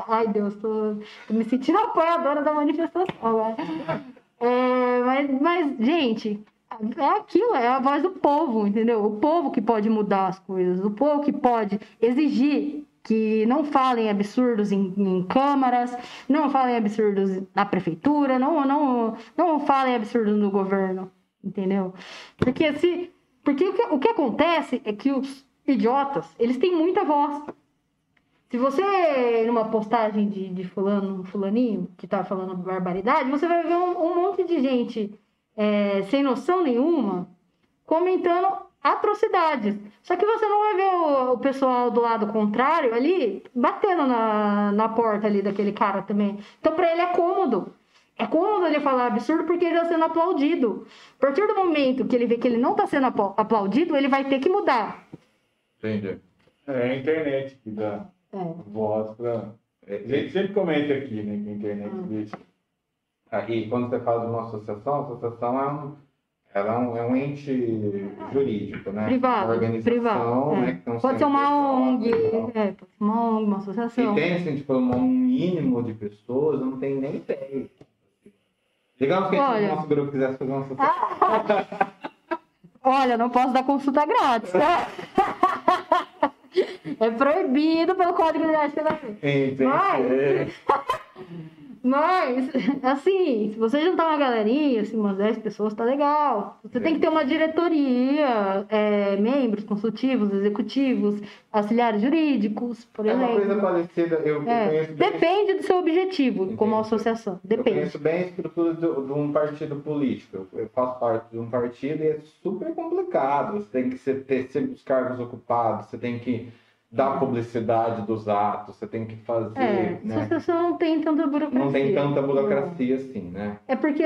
Speaker 4: Ai, Deus, tô, tô me sentindo apoiadora da manifestação. É, mas, mas, gente, é aquilo, é a voz do povo, entendeu? O povo que pode mudar as coisas, o povo que pode exigir que não falem absurdos em, em câmaras, não falem absurdos na prefeitura, não, não, não falem absurdos no governo, entendeu? Porque se porque o que, o que acontece é que os idiotas, eles têm muita voz. Se você, numa postagem de, de fulano, fulaninho, que tá falando barbaridade, você vai ver um, um monte de gente é, sem noção nenhuma comentando atrocidades. Só que você não vai ver o, o pessoal do lado contrário ali batendo na, na porta ali daquele cara também. Então, pra ele é cômodo. É cômodo ele falar absurdo porque ele está sendo aplaudido. A partir do momento que ele vê que ele não está sendo apla- aplaudido, ele vai ter que mudar.
Speaker 2: Entendi.
Speaker 3: É a internet que dá
Speaker 4: É.
Speaker 3: voz. A gente sempre comenta aqui, né? Que a internet deixa.
Speaker 2: Aí, quando você fala de uma associação, a associação é um, ela é um, é um ente jurídico, né?
Speaker 4: Privado,
Speaker 2: Uma organização,
Speaker 4: privado, é.
Speaker 2: né? tem um
Speaker 4: Pode ser uma ONG, é, pode ser uma ONG, uma
Speaker 2: E
Speaker 4: associação.
Speaker 2: tem, assim, tipo, um mínimo de pessoas, não tenho nem ideia. Digamos que a gente,
Speaker 4: Olha.
Speaker 2: no nosso grupo quisesse fazer uma associação.
Speaker 4: Olha, não posso dar consulta grátis, tá? É proibido pelo Código de Ética da. Mas, mas, assim, se você juntar uma galerinha, assim, umas 10 pessoas, tá legal. Você tem que ter uma diretoria, é, membros consultivos, executivos, auxiliares jurídicos, por
Speaker 2: É uma
Speaker 4: exemplo.
Speaker 2: coisa parecida, eu, eu
Speaker 4: É,
Speaker 2: conheço bem,
Speaker 4: depende do seu objetivo como
Speaker 2: Entendi.
Speaker 4: associação.
Speaker 2: eu
Speaker 4: Depende.
Speaker 2: conheço bem a estrutura do- de um partido político. Eu, eu faço parte de um partido e é super complicado. Você tem que ter sempre os cargos ocupados, você tem que dar publicidade dos atos, você tem que fazer,
Speaker 4: É,
Speaker 2: né?
Speaker 4: associação não tem tanta burocracia.
Speaker 2: Não tem tanta burocracia assim, né?
Speaker 4: É porque,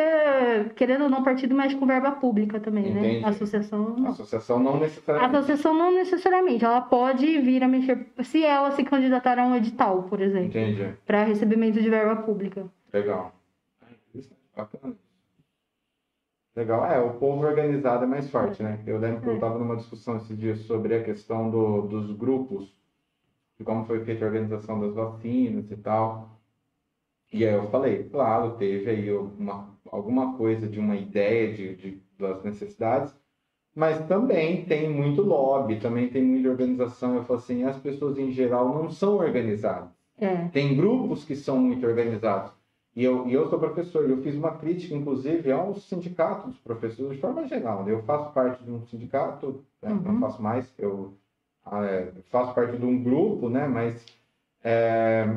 Speaker 4: querendo ou não, o partido mexe com verba pública também, né?
Speaker 2: Entendi.
Speaker 4: A associação
Speaker 2: A
Speaker 4: não.
Speaker 2: associação não
Speaker 4: A
Speaker 2: necessariamente.
Speaker 4: associação não necessariamente, ela pode vir a mexer se ela se candidatar a um edital, por exemplo,
Speaker 2: Entendi.
Speaker 4: para recebimento de verba pública.
Speaker 2: Legal. Bacana. Legal. É, o povo organizado é mais forte, né? Eu lembro que eu estava numa discussão esses dias sobre a questão do, dos grupos, de como foi feita a organização das vacinas e tal. E aí eu falei, claro, teve aí uma, alguma coisa de uma ideia de, de, das necessidades, mas também tem muito lobby, também tem muita organização. Eu falo assim, as pessoas em geral não são organizadas.
Speaker 4: É.
Speaker 2: Tem grupos que são muito organizados. E eu, e eu sou professor, eu fiz uma crítica, inclusive, ao sindicato dos professores, de forma geral. né? Eu faço parte de um sindicato, né?
Speaker 4: Uhum.
Speaker 2: não faço mais, eu é, faço parte de um grupo, né? mas é,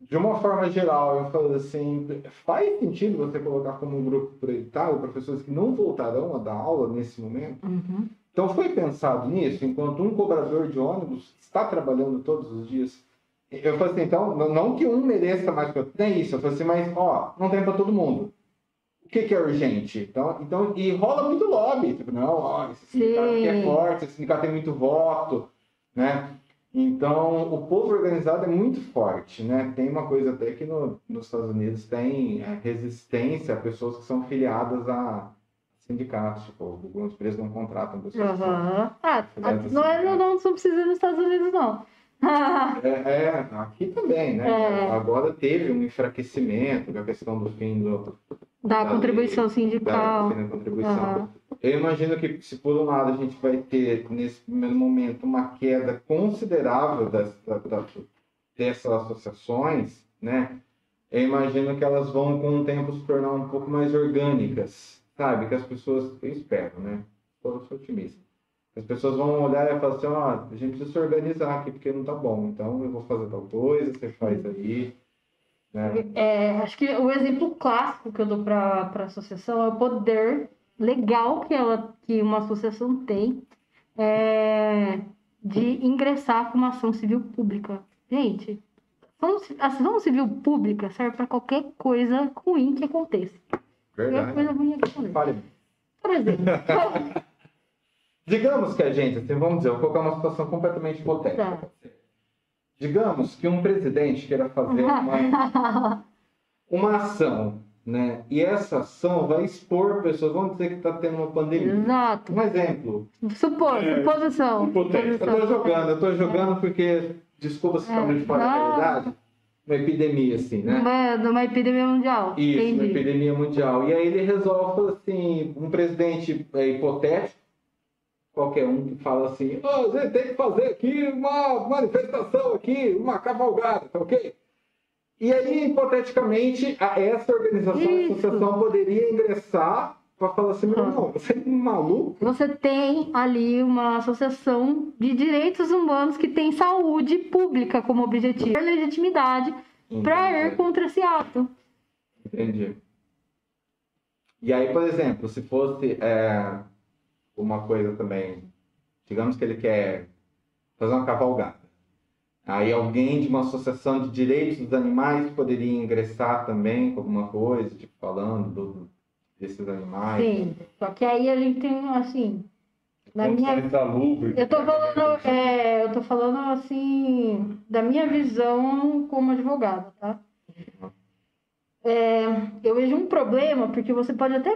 Speaker 2: de uma forma geral, eu falo assim, faz sentido você colocar como um grupo prioritário professores que não voltarão a dar aula nesse momento?
Speaker 4: Uhum.
Speaker 2: Então foi pensado nisso, enquanto um cobrador de ônibus está trabalhando todos os dias. Eu falei assim, então, não- que um mereça mais que outro, não é isso. Eu falei assim, mas, ó, não tem para todo mundo. O que, que é urgente? Então, então, e rola muito lobby. Tipo, não, ó, esse sindicato aqui é forte, esse sindicato tem muito voto, né? Então, o povo organizado é muito forte, né? Tem uma coisa até que no, nos Estados Unidos tem é, resistência a pessoas que são filiadas a sindicatos. Tipo, algumas empresas não contratam pessoas
Speaker 4: Aham. Ah, não, é,
Speaker 2: assim,
Speaker 4: não, não precisa ir nos Estados Unidos, não.
Speaker 2: É, é, aqui também, né?
Speaker 4: É.
Speaker 2: Agora teve um enfraquecimento com a questão do fim do,
Speaker 4: da
Speaker 2: Da
Speaker 4: contribuição
Speaker 2: da,
Speaker 4: sindical.
Speaker 2: fim da contribuição.
Speaker 4: Aham.
Speaker 2: Eu imagino que se por um lado a gente vai ter, nesse primeiro momento, uma queda considerável das, da- da- dessas associações, né? Eu imagino que elas vão, com o tempo, se tornar um pouco mais orgânicas, sabe? Que as pessoas, eu espero, né? Eu sou otimista. As pessoas vão olhar e falar assim, ó, a gente precisa se organizar aqui porque não tá bom. Então eu vou fazer tal coisa, você faz aí. Né?
Speaker 4: É, acho que o exemplo clássico que eu dou para a associação é o poder legal que, ela, que uma associação tem é, de ingressar com uma ação civil pública. Gente, ação, a ação civil pública serve para qualquer coisa ruim que aconteça. Qualquer
Speaker 2: Verdade.
Speaker 4: coisa ruim que aconteça.
Speaker 2: Fale.
Speaker 4: Por exemplo,
Speaker 2: Digamos que a gente, assim, vamos dizer, eu vou colocar uma situação completamente hipotética.
Speaker 4: Tá.
Speaker 2: Digamos que um presidente queira fazer uma, uma ação, né? E essa ação vai expor pessoas, vamos dizer que está tendo uma pandemia.
Speaker 4: exato.
Speaker 2: Um exemplo.
Speaker 4: Supor,
Speaker 3: É,
Speaker 4: suposição.
Speaker 3: hipotético.
Speaker 2: Eu estou jogando, eu estou jogando porque, desculpa se está
Speaker 4: É,
Speaker 2: muito fora da realidade, uma epidemia, assim, né?
Speaker 4: Uma, de uma epidemia mundial.
Speaker 2: Isso, uma
Speaker 4: Entendi.
Speaker 2: epidemia mundial. E aí ele resolve, assim, um presidente é, hipotético, qualquer um que fala assim, "Ó, a gente tem que fazer aqui uma manifestação aqui, uma cavalgada, tá ok? E aí, hipoteticamente, a- essa organização,
Speaker 4: Isso.
Speaker 2: essa associação poderia ingressar para falar assim, meu irmão, você é maluco?
Speaker 4: Você tem ali uma associação de direitos humanos que tem saúde pública como objetivo, ter legitimidade para ir contra esse ato.
Speaker 2: Entendi. E aí, por exemplo, se fosse é, uma coisa também, digamos que ele quer fazer uma cavalgada. Aí alguém de uma associação de direitos dos animais poderia ingressar também com alguma coisa, tipo, falando do- desses animais.
Speaker 4: Sim. Só que aí a gente tem, assim, na minha
Speaker 3: salubres.
Speaker 4: Eu tô falando, é, eu tô falando assim, da minha visão como advogada, tá? É, eu vejo um problema, porque você pode até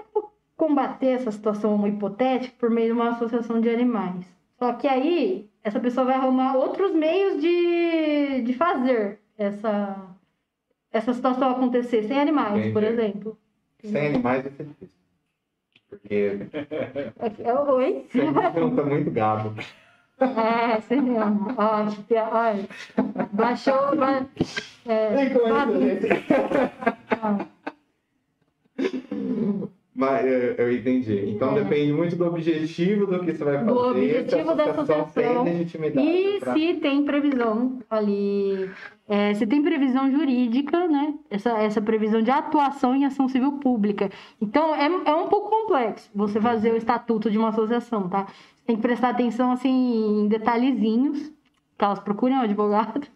Speaker 4: combater essa situação hipotética por meio de uma associação de animais. Só que aí, essa pessoa vai arrumar outros meios de, de fazer essa, essa situação acontecer sem animais, por
Speaker 2: Entendi.
Speaker 4: exemplo.
Speaker 2: Sem animais ser difícil. Porque
Speaker 4: É, oi?
Speaker 2: sempre junta muito gado.
Speaker 4: É, sim. Ó, que pia- olha, baixou. Ba... É,
Speaker 2: Nem com isso,
Speaker 4: babi-
Speaker 2: gente.
Speaker 4: Ah,
Speaker 2: Mas eu, eu entendi. Então
Speaker 4: É.
Speaker 2: depende muito do objetivo do que você vai fazer.
Speaker 4: Do objetivo da associação. E
Speaker 2: pra-
Speaker 4: se tem previsão ali, é, se tem previsão jurídica, né? Essa, essa previsão de atuação em ação civil pública. Então, é, é um pouco complexo você fazer o estatuto de uma associação, tá? Tem que prestar atenção, assim, em detalhezinhos, que elas procurem um advogado.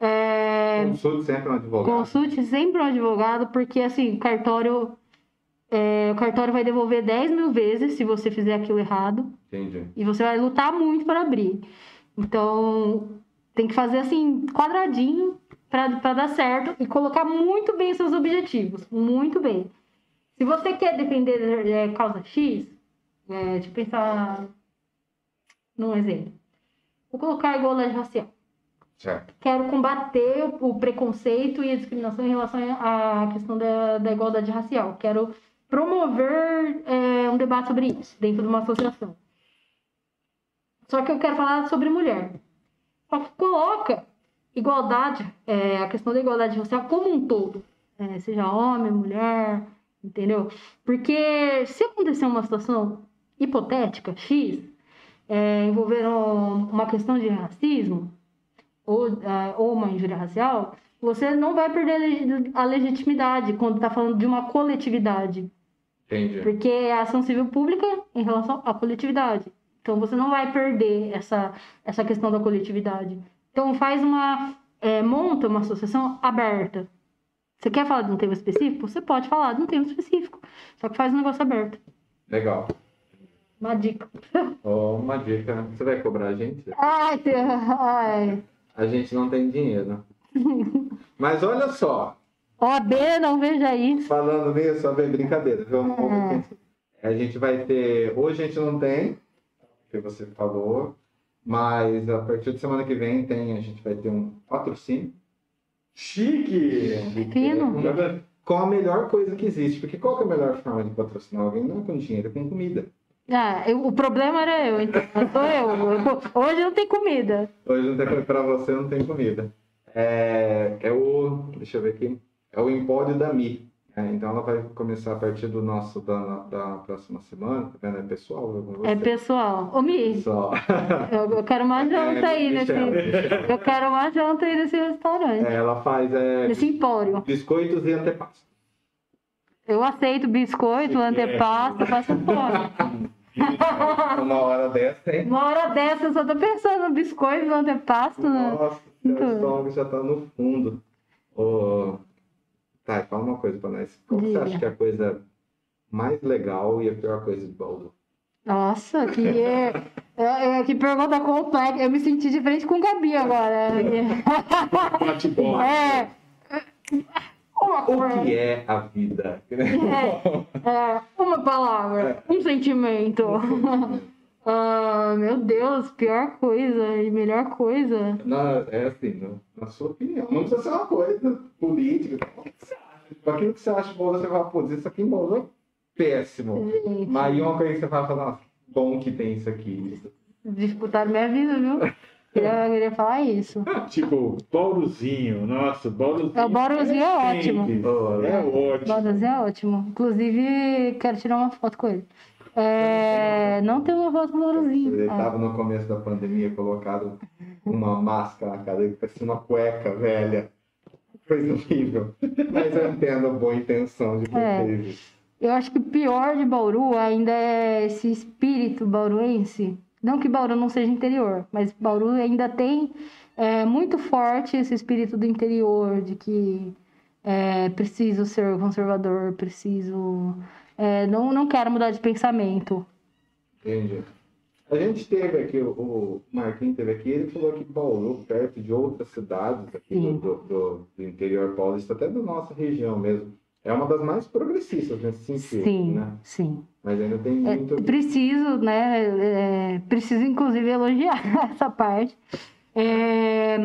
Speaker 4: É,
Speaker 2: Consulte sempre um advogado.
Speaker 4: Consulte sempre um advogado, porque assim, cartório. É, o cartório vai devolver 10 mil vezes se você fizer aquilo errado.
Speaker 2: Entendi.
Speaker 4: E você vai lutar muito para abrir. Então, tem que fazer assim, quadradinho para dar certo e colocar muito bem seus objetivos. Muito bem. Se você quer defender é, causa X, é, deixa eu pensar num exemplo. Vou colocar a igualdade racial.
Speaker 2: Certo.
Speaker 4: Quero combater o, o preconceito e a discriminação em relação à questão da, da igualdade racial. Quero promover é, um debate sobre isso dentro de uma associação. Só que eu quero falar sobre mulher. Só que coloca igualdade, é, a questão da igualdade racial como um todo. É, seja homem, mulher, entendeu? Porque se acontecer uma situação hipotética, X, é, envolvendo uma questão de racismo ou, é, ou uma injúria racial, você não vai perder a legitimidade quando está falando de uma coletividade.
Speaker 2: Entendi.
Speaker 4: Porque é a ação civil pública em relação à coletividade. Então você não vai perder essa, essa questão da coletividade. Então faz uma. É, monta uma associação aberta. Você quer falar de um tema específico? Você pode falar de um tema específico. Só que faz um negócio aberto.
Speaker 2: Legal.
Speaker 4: Uma dica.
Speaker 2: Oh, uma dica, né? Você vai cobrar a gente?
Speaker 4: Ai, ai.
Speaker 2: A gente não tem dinheiro. Mas olha só,
Speaker 4: OAB, não veja isso.
Speaker 2: falando nisso, a ver, brincadeira, viu?
Speaker 4: É.
Speaker 2: A gente vai ter. Hoje a gente não tem, que você falou, mas a partir de semana que vem tem, a gente vai ter um patrocínio.
Speaker 3: Chique!
Speaker 4: Fino.
Speaker 3: Vendo?
Speaker 2: Com a melhor coisa que existe. Porque qual que é a melhor forma de patrocinar alguém? Não é com dinheiro, é com comida.
Speaker 4: Ah, eu- o problema era eu, então. Não sou eu. Eu- Hoje não tem comida.
Speaker 2: Hoje não tem para você, não tem comida. É, é o. Deixa eu ver aqui. É o Empório da Mi. É, então ela vai começar a partir do nosso da, da próxima semana. Tá vendo? É pessoal.
Speaker 4: É pessoal. Ô, Mi,
Speaker 2: Pessoal.
Speaker 4: eu, eu quero uma janta aí nesse.
Speaker 2: Michel, Michel.
Speaker 4: Eu quero uma janta aí nesse restaurante.
Speaker 2: É, ela faz é,
Speaker 4: Nesse empório.
Speaker 2: biscoitos e antepastos.
Speaker 4: Eu aceito biscoito, antepasta, faço fome.
Speaker 2: Uma hora dessa, hein?
Speaker 4: Uma hora dessa eu só tô pensando no biscoito, no antepasto. né?
Speaker 2: Nossa,
Speaker 4: Muito.
Speaker 2: seu estômago já tá no fundo. Ô, Tá, fala uma coisa pra nós. Qual que você
Speaker 4: Diga.
Speaker 2: acha que é a coisa mais legal e a pior coisa de Bauru?
Speaker 4: Nossa, que, é, é- que pergunta complexa. Eu me senti diferente com o Gabi agora. É. Uma
Speaker 2: O que é a vida?
Speaker 4: É, uma palavra, um sentimento. Ah, meu Deus, pior coisa e melhor coisa.
Speaker 2: Na, é assim, no- na sua opinião. Não precisa ser uma coisa política. Aquilo que você acha bom, você fala, pô, isso aqui em Bauru é péssimo.
Speaker 4: Gente,
Speaker 2: Mas aí uma coisa que você fala, nossa, bom que tem isso aqui.
Speaker 4: disputaram minha vida, viu? Queria, queria falar isso.
Speaker 3: Tipo, Bauruzinho. Nossa, Bauruzinho.
Speaker 4: É, o Bauruzinho é
Speaker 3: sempre.
Speaker 4: ótimo.
Speaker 2: Ô,
Speaker 3: É ótimo.
Speaker 4: Bauruzinho é ótimo. Inclusive, quero tirar uma foto com ele. É, não tem uma foto com o Bauruzinho.
Speaker 2: Ele
Speaker 4: Ah,
Speaker 2: tava no começo da pandemia colocado uma máscara na cara parecia uma cueca velha. Coisa horrível. Mas eu entendo a boa intenção de quem
Speaker 4: É.
Speaker 2: fez isso.
Speaker 4: Eu acho que o pior de Bauru ainda é esse espírito bauruense. Não que Bauru não seja interior, mas Bauru ainda tem é, muito forte esse espírito do interior, de que é, preciso ser conservador, preciso. É, não, não quero mudar de pensamento.
Speaker 2: Entendi. A gente teve aqui, o- Marquinhos teve aqui, ele falou que Bauru, perto de outras cidades aqui do, do, do- interior paulista, até da nossa região mesmo, é uma das mais progressistas nesse sentido,
Speaker 4: Sim,
Speaker 2: né?
Speaker 4: sim.
Speaker 2: Mas ainda tem
Speaker 4: É,
Speaker 2: muito...
Speaker 4: preciso, né? é, preciso, inclusive, elogiar essa parte. É,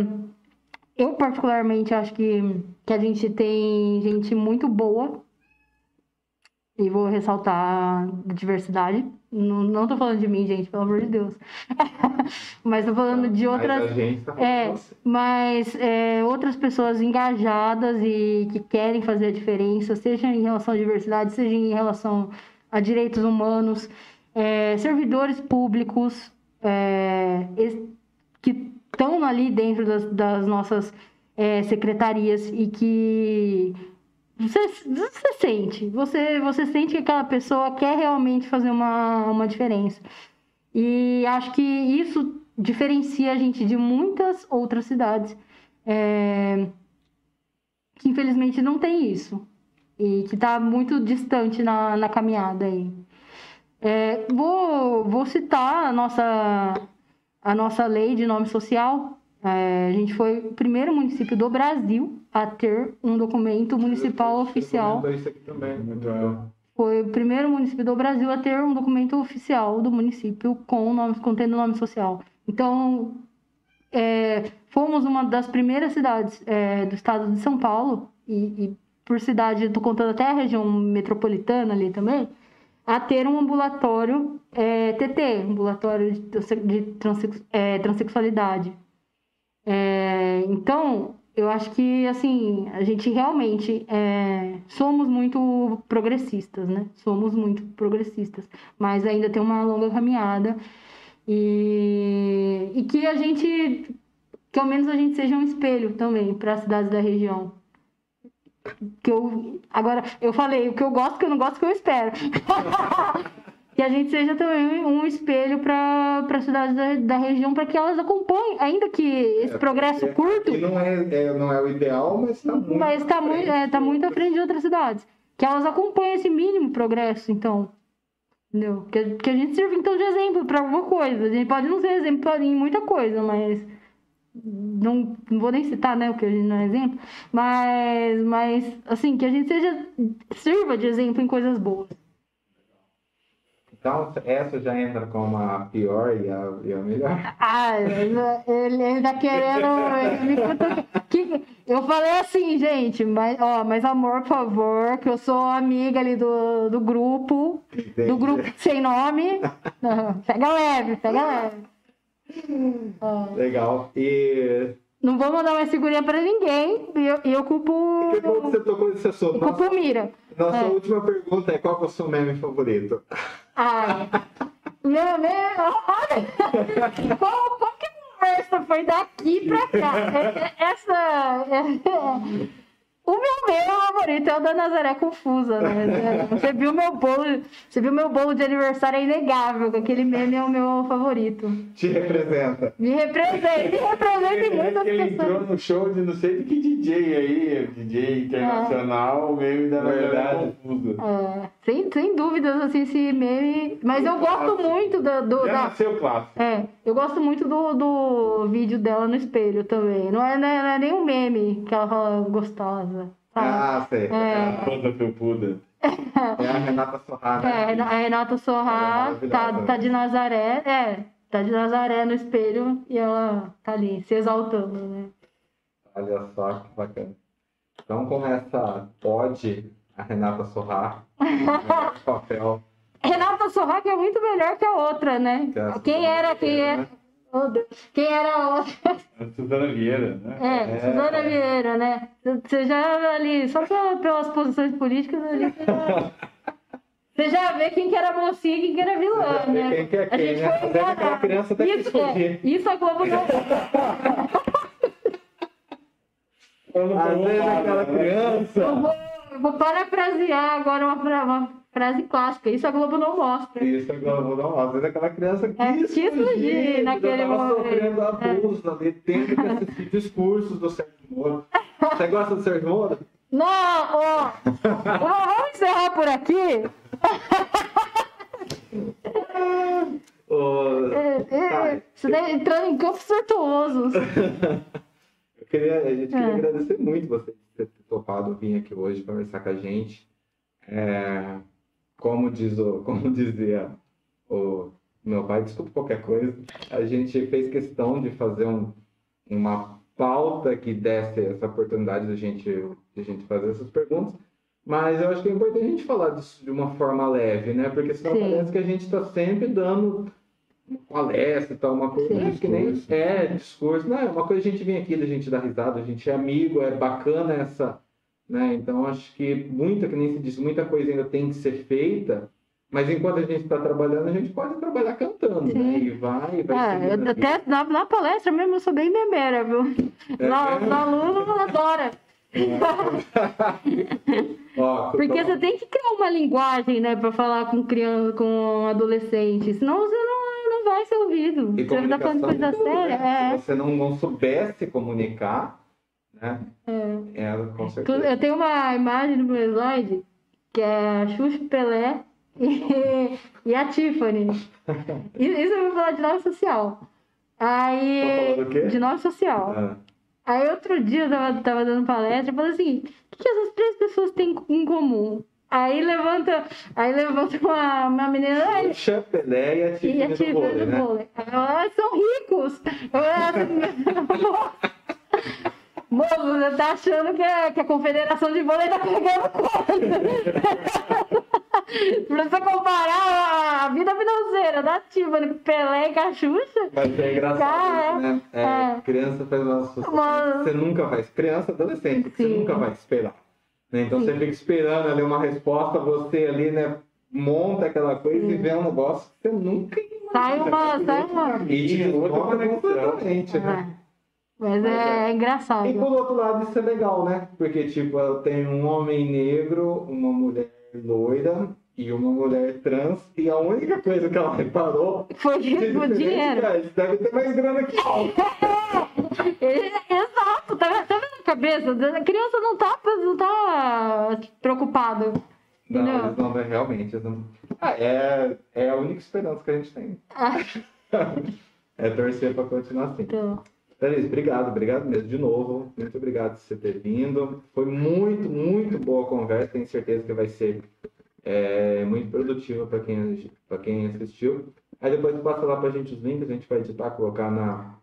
Speaker 4: eu, particularmente, acho que, que a gente tem gente muito boa. E vou ressaltar a diversidade. Não, não tô falando de mim, gente, pelo amor de Deus. Mas tô falando de outras.
Speaker 2: Mas a gente tá
Speaker 4: É, mas é, outras pessoas engajadas e que querem fazer a diferença, seja em relação à diversidade, seja em relação a direitos humanos, é, servidores públicos é, que estão ali dentro das, das nossas é, secretarias e que você, você sente, você, você sente que aquela pessoa quer realmente fazer uma, uma diferença. E acho que isso diferencia a gente de muitas outras cidades é, que infelizmente não tem isso e que está muito distante na, na caminhada aí. É, vou, vou citar a nossa, a nossa lei de nome social. É, a gente foi o primeiro município do Brasil a ter um documento municipal oficial
Speaker 2: Isso aqui também.
Speaker 3: Legal.
Speaker 4: foi o primeiro município do Brasil a ter um documento oficial do município com nome, contendo nome social. Então, é, fomos uma das primeiras cidades é, do estado de São Paulo, e, e por cidade, estou contando até a região metropolitana ali também, a ter um ambulatório é, TT, ambulatório de, de transex, é, transexualidade. É, então, eu acho que, assim, a gente realmente é, somos muito progressistas, né? Somos muito progressistas, mas ainda tem uma longa caminhada e, e que a gente, que ao menos a gente seja um espelho também para as cidades da região. Que eu, agora, eu falei o que eu gosto, o que eu não gosto, o que eu espero. que a gente seja também um espelho para as cidades da, da região, para que elas acompanhem, ainda que esse
Speaker 2: É,
Speaker 4: progresso curto,
Speaker 2: não é, é- não é o ideal, mas está muito.
Speaker 4: mas está muito, é, tá muito à frente de outras cidades. Que elas acompanhem esse mínimo progresso, então. Entendeu? Que, que a gente sirva então de exemplo para alguma coisa. A gente pode não ser exemplo em muita coisa, mas. Não, não vou nem citar, né, o que a gente não é exemplo, mas, mas assim, que a gente seja, sirva de exemplo em coisas boas.
Speaker 2: Então, essa já entra como a pior e a, e a melhor.
Speaker 4: Ah, ele, ele tá querendo. ele eu falei assim, gente, mas, ó, mas amor, por favor, que eu sou amiga ali do, do grupo, do grupo sem nome. Pega leve, pega leve. Ó,
Speaker 2: Legal. E
Speaker 4: não vou mandar mais figurinha pra ninguém e eu, e eu culpo.
Speaker 2: que bom que você tocou nesse assunto.
Speaker 4: Culpo Mira.
Speaker 2: nossa
Speaker 4: É.
Speaker 2: última pergunta é qual é o seu meme favorito?
Speaker 4: Ai. Meu, meu, olha. Qual, que a conversa foi daqui pra cá? É- é- Essa. É- o meu meme favorito é o da Nazaré Confusa, né? Você viu meu bolo. Você viu meu bolo de aniversário é inegável, que aquele meme é o meu favorito.
Speaker 2: Te representa.
Speaker 4: Me representa, me representa em
Speaker 3: É
Speaker 4: muitas
Speaker 3: ele entrou
Speaker 4: pessoas.
Speaker 3: no show de não sei de que DJ aí, DJ internacional, meio da
Speaker 2: Verdade.
Speaker 3: Verdade. confuso.
Speaker 4: É, sem, sem dúvidas, assim, esse meme. Mas eu gosto muito do, do-
Speaker 3: Já
Speaker 4: da,
Speaker 3: nasceu clássico.
Speaker 4: É, eu gosto muito do, do vídeo dela no espelho também. Não é, não é, não é nem um meme que ela fala gostosa.
Speaker 2: Ah, sei.
Speaker 4: É.
Speaker 3: Toda felpuda.
Speaker 2: É a Renata Sorrada.
Speaker 4: É, a Renata Sorrá
Speaker 2: é
Speaker 4: tá, tá de Nazaré, é, tá de Nazaré no espelho e ela tá ali, se exaltando, né?
Speaker 2: Olha só que bacana. Então, com essa ode, a Renata Sorrar, papel.
Speaker 4: Renata Sorrá que é muito melhor que a outra, né?
Speaker 2: Que a
Speaker 4: Quem era, quem
Speaker 2: Vieira,
Speaker 4: era.
Speaker 2: né?
Speaker 4: Oh, Deus. Quem era a outra?
Speaker 3: A Suzana Vieira, né?
Speaker 4: É,
Speaker 2: É.
Speaker 4: Suzana Vieira, né? Você já ali, só pela- pelas posições políticas ali, você já, você já vê quem que era mocinha e quem que era vilã, né?
Speaker 2: Quem que é
Speaker 4: A
Speaker 2: quem,
Speaker 4: gente
Speaker 2: né?
Speaker 4: foi enganado.
Speaker 2: criança até
Speaker 4: isso, é, isso a Globo não...
Speaker 2: Às vezes aquela
Speaker 4: Eu
Speaker 2: criança.
Speaker 4: vou, eu vou parafrasear agora uma, uma frase clássica. Isso a Globo não mostra.
Speaker 2: Isso, vou dar uma. Às vezes aquela criança quis,
Speaker 4: É, quis fugir naquele momento.
Speaker 2: sofrendo abuso ali, tendo que assistir discursos do Sérgio Moro. Você gosta do Sérgio Moro?
Speaker 4: Não, ó. Vamos encerrar por aqui. É, é,
Speaker 2: Tá.
Speaker 4: Você tá entrando em campos tortuosos.
Speaker 2: Eu queria, a gente queria
Speaker 4: É.
Speaker 2: agradecer muito você ter topado vir aqui hoje conversar com a gente. É, como, diz o, como dizia o meu pai, desculpa qualquer coisa, a gente fez questão de fazer um, uma pauta que desse essa oportunidade de a gente, de a gente fazer essas perguntas. Mas eu acho que é importante a gente falar disso de uma forma leve, né? Porque senão
Speaker 4: Sim.
Speaker 2: parece que a gente está sempre dando palestra e tal, uma coisa
Speaker 4: Sim.
Speaker 2: que nem é discurso. Não, é uma coisa a gente vem aqui, a gente dá risada, a gente é amigo, é bacana essa, né? Então acho que muita, que nem se diz, muita coisa ainda tem que ser feita, mas enquanto a gente está trabalhando, a gente pode trabalhar cantando, né? E vai, vai
Speaker 4: É,
Speaker 2: seguindo
Speaker 4: eu-
Speaker 2: aqui.
Speaker 4: até na, na palestra mesmo eu sou bem memeira, viu?
Speaker 2: É
Speaker 4: Na,
Speaker 2: mesmo?
Speaker 4: na aluno adora.
Speaker 2: Ó,
Speaker 4: Porque você tem que criar uma linguagem, né, pra falar com criança, com adolescente. Senão você não, não vai ser ouvido.
Speaker 2: E
Speaker 4: Você tá falando coisa
Speaker 2: comunicação, tudo,
Speaker 4: séria.
Speaker 2: né?
Speaker 4: É.
Speaker 2: Se você não, não soubesse comunicar, né?
Speaker 4: é.
Speaker 2: É, com certeza.
Speaker 4: Eu tenho uma imagem no meu slide que é a Xuxa Pelé e, e a Tiffany. Isso eu vou falar de nome social.
Speaker 2: Tá
Speaker 4: Aí.
Speaker 2: o quê?
Speaker 4: De nome social.
Speaker 2: Ah,
Speaker 4: Aí outro dia eu tava, tava dando palestra e falei assim: o que, que essas três pessoas têm em comum? Aí levanta, aí levanta uma, uma menina.
Speaker 2: Puxa, Pelé e a
Speaker 4: e a
Speaker 2: Tiffany do
Speaker 4: tia
Speaker 2: vôlei,
Speaker 4: do
Speaker 2: né?
Speaker 4: vôlei. Ah, são ricos. Moço, você tá achando que a, que a confederação de vôlei tá pegando conta. pra você comparar a vida financeira da Tiffany com Pelé e com a Xuxa,
Speaker 2: Mas é engraçado
Speaker 4: Cara,
Speaker 2: isso, né? É,
Speaker 4: é.
Speaker 2: Criança faz umas associações
Speaker 4: Mas-
Speaker 2: que você nunca vai. Criança, adolescente, que você
Speaker 4: Sim.
Speaker 2: nunca vai esperar. né? Então
Speaker 4: Sim.
Speaker 2: você fica esperando ali uma resposta, você ali, né? Monta aquela coisa e vê um negócio que você nunca imagina.
Speaker 4: sai uma, sai uma.
Speaker 2: E te
Speaker 3: Outra
Speaker 2: completamente, né?
Speaker 4: É. Mas é, é engraçado.
Speaker 2: E por outro lado, isso é legal, né? Porque, tipo, tenho um homem negro, uma mulher loira e uma mulher trans, e a única coisa que ela reparou
Speaker 4: Foi o
Speaker 2: diferente,
Speaker 4: dinheiro.
Speaker 2: cara, eles devem ter mais grana que.
Speaker 4: É, Exato, tá, tá vendo a cabeça? A criança não tá, não tá preocupada.
Speaker 2: Não, eles não, realmente. Eles não... Ah, é, é a única esperança que a gente tem.
Speaker 4: Ah,
Speaker 2: é torcer pra continuar assim.
Speaker 4: então,
Speaker 2: Thalys, obrigado, obrigado mesmo de novo. Muito obrigado por você ter vindo. Foi muito, muito boa a conversa. Tenho certeza que vai ser é, muito produtiva para quem, pra quem assistiu. Aí depois passa lá pra gente os links, a gente vai editar, colocar na,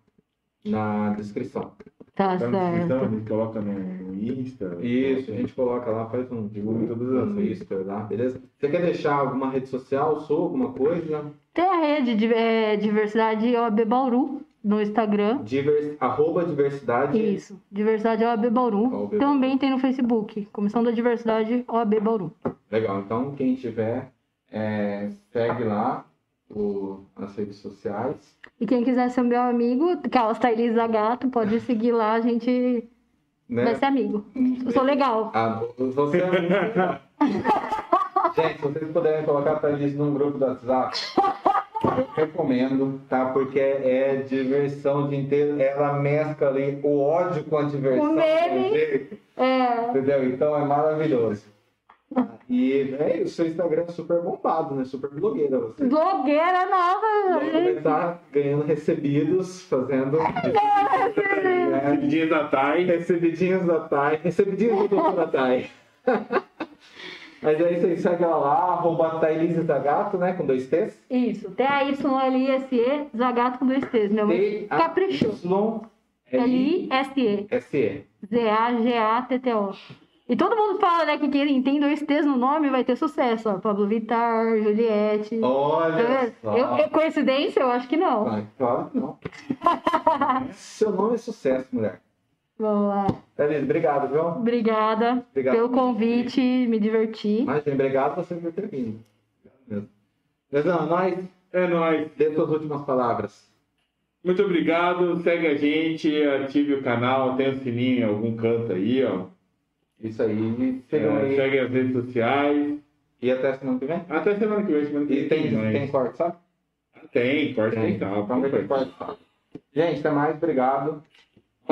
Speaker 2: na descrição.
Speaker 4: tá
Speaker 3: Tá
Speaker 4: certo.
Speaker 3: ele coloca no Insta.
Speaker 2: Isso, a gente coloca lá, faz um
Speaker 3: Divulga todas as
Speaker 2: um
Speaker 3: redes.
Speaker 2: Insta lá, beleza? Você quer deixar alguma rede social sua, alguma coisa?
Speaker 4: Tem a rede de é, Diversidade OAB Bauru no Instagram.
Speaker 2: Divers, arroba diversidade.
Speaker 4: Isso, Diversidade OAB Bauru.
Speaker 2: OAB
Speaker 4: Também tem no Facebook, Comissão da Diversidade OAB Bauru.
Speaker 2: Legal, então quem tiver, é, segue lá o, as redes sociais.
Speaker 4: E quem quiser ser meu amigo, Carlos Thaís Zagato, pode seguir lá, a gente
Speaker 2: Né?
Speaker 4: vai ser amigo. Eu sou legal.
Speaker 2: Ah, você é muito- Gente, se vocês puderem colocar a Thalys num grupo do WhatsApp, recomendo, tá? Porque é diversão o dia inteiro. Ela mescla ali o ódio com a diversão.
Speaker 4: O meme.
Speaker 2: do jeito,
Speaker 4: É,
Speaker 2: Entendeu? Então é maravilhoso. E é, o seu Instagram é super bombado, né? Super blogueira você.
Speaker 4: blogueira nova.
Speaker 2: Vai começar ganhando recebidos, fazendo é,
Speaker 3: Dias da Thay.
Speaker 2: recebidinhos da Thay, recebidinhos do doutor da Thay. Mas é isso aí, segue ela lá, arroba Thailise Zagato, né? Com dois T's.
Speaker 4: Isso, T-A-Y-L-I-S-E, Zagato com dois T's. Minha mãe caprichou.
Speaker 2: L-I-S-E.
Speaker 4: L-I-S-E, Z-A-G-A-T-T-O. E todo mundo fala, né, que quem tem dois T's no nome vai ter sucesso. Ó. Pablo Vittar, Juliette.
Speaker 2: Olha só.
Speaker 4: Eu, eu- coincidência? Eu acho que não.
Speaker 2: Ah, claro que não. Seu nome é sucesso, mulher.
Speaker 4: Vamos lá.
Speaker 2: Thailise, obrigado, viu?
Speaker 4: Obrigada
Speaker 2: Obrigado.
Speaker 4: pelo convite, me diverti.
Speaker 2: Mas obrigado você por ter vindo. Obrigado mesmo. Lesão, nós,
Speaker 3: É nóis.
Speaker 2: dê suas últimas palavras.
Speaker 3: Muito obrigado. Segue a gente, ative o canal, tem o sininho em algum canto aí, ó.
Speaker 2: Isso aí. Sigam
Speaker 3: É,
Speaker 2: aí.
Speaker 3: segue as redes sociais.
Speaker 2: E até semana que vem.
Speaker 3: Até semana que vem. Semana que
Speaker 2: E tem,
Speaker 3: mais.
Speaker 2: tem corte, sabe?
Speaker 3: Tem, corte tem,
Speaker 2: Tem.
Speaker 3: tal.
Speaker 2: Vamos ver que corte, sabe? Gente, até mais. Obrigado.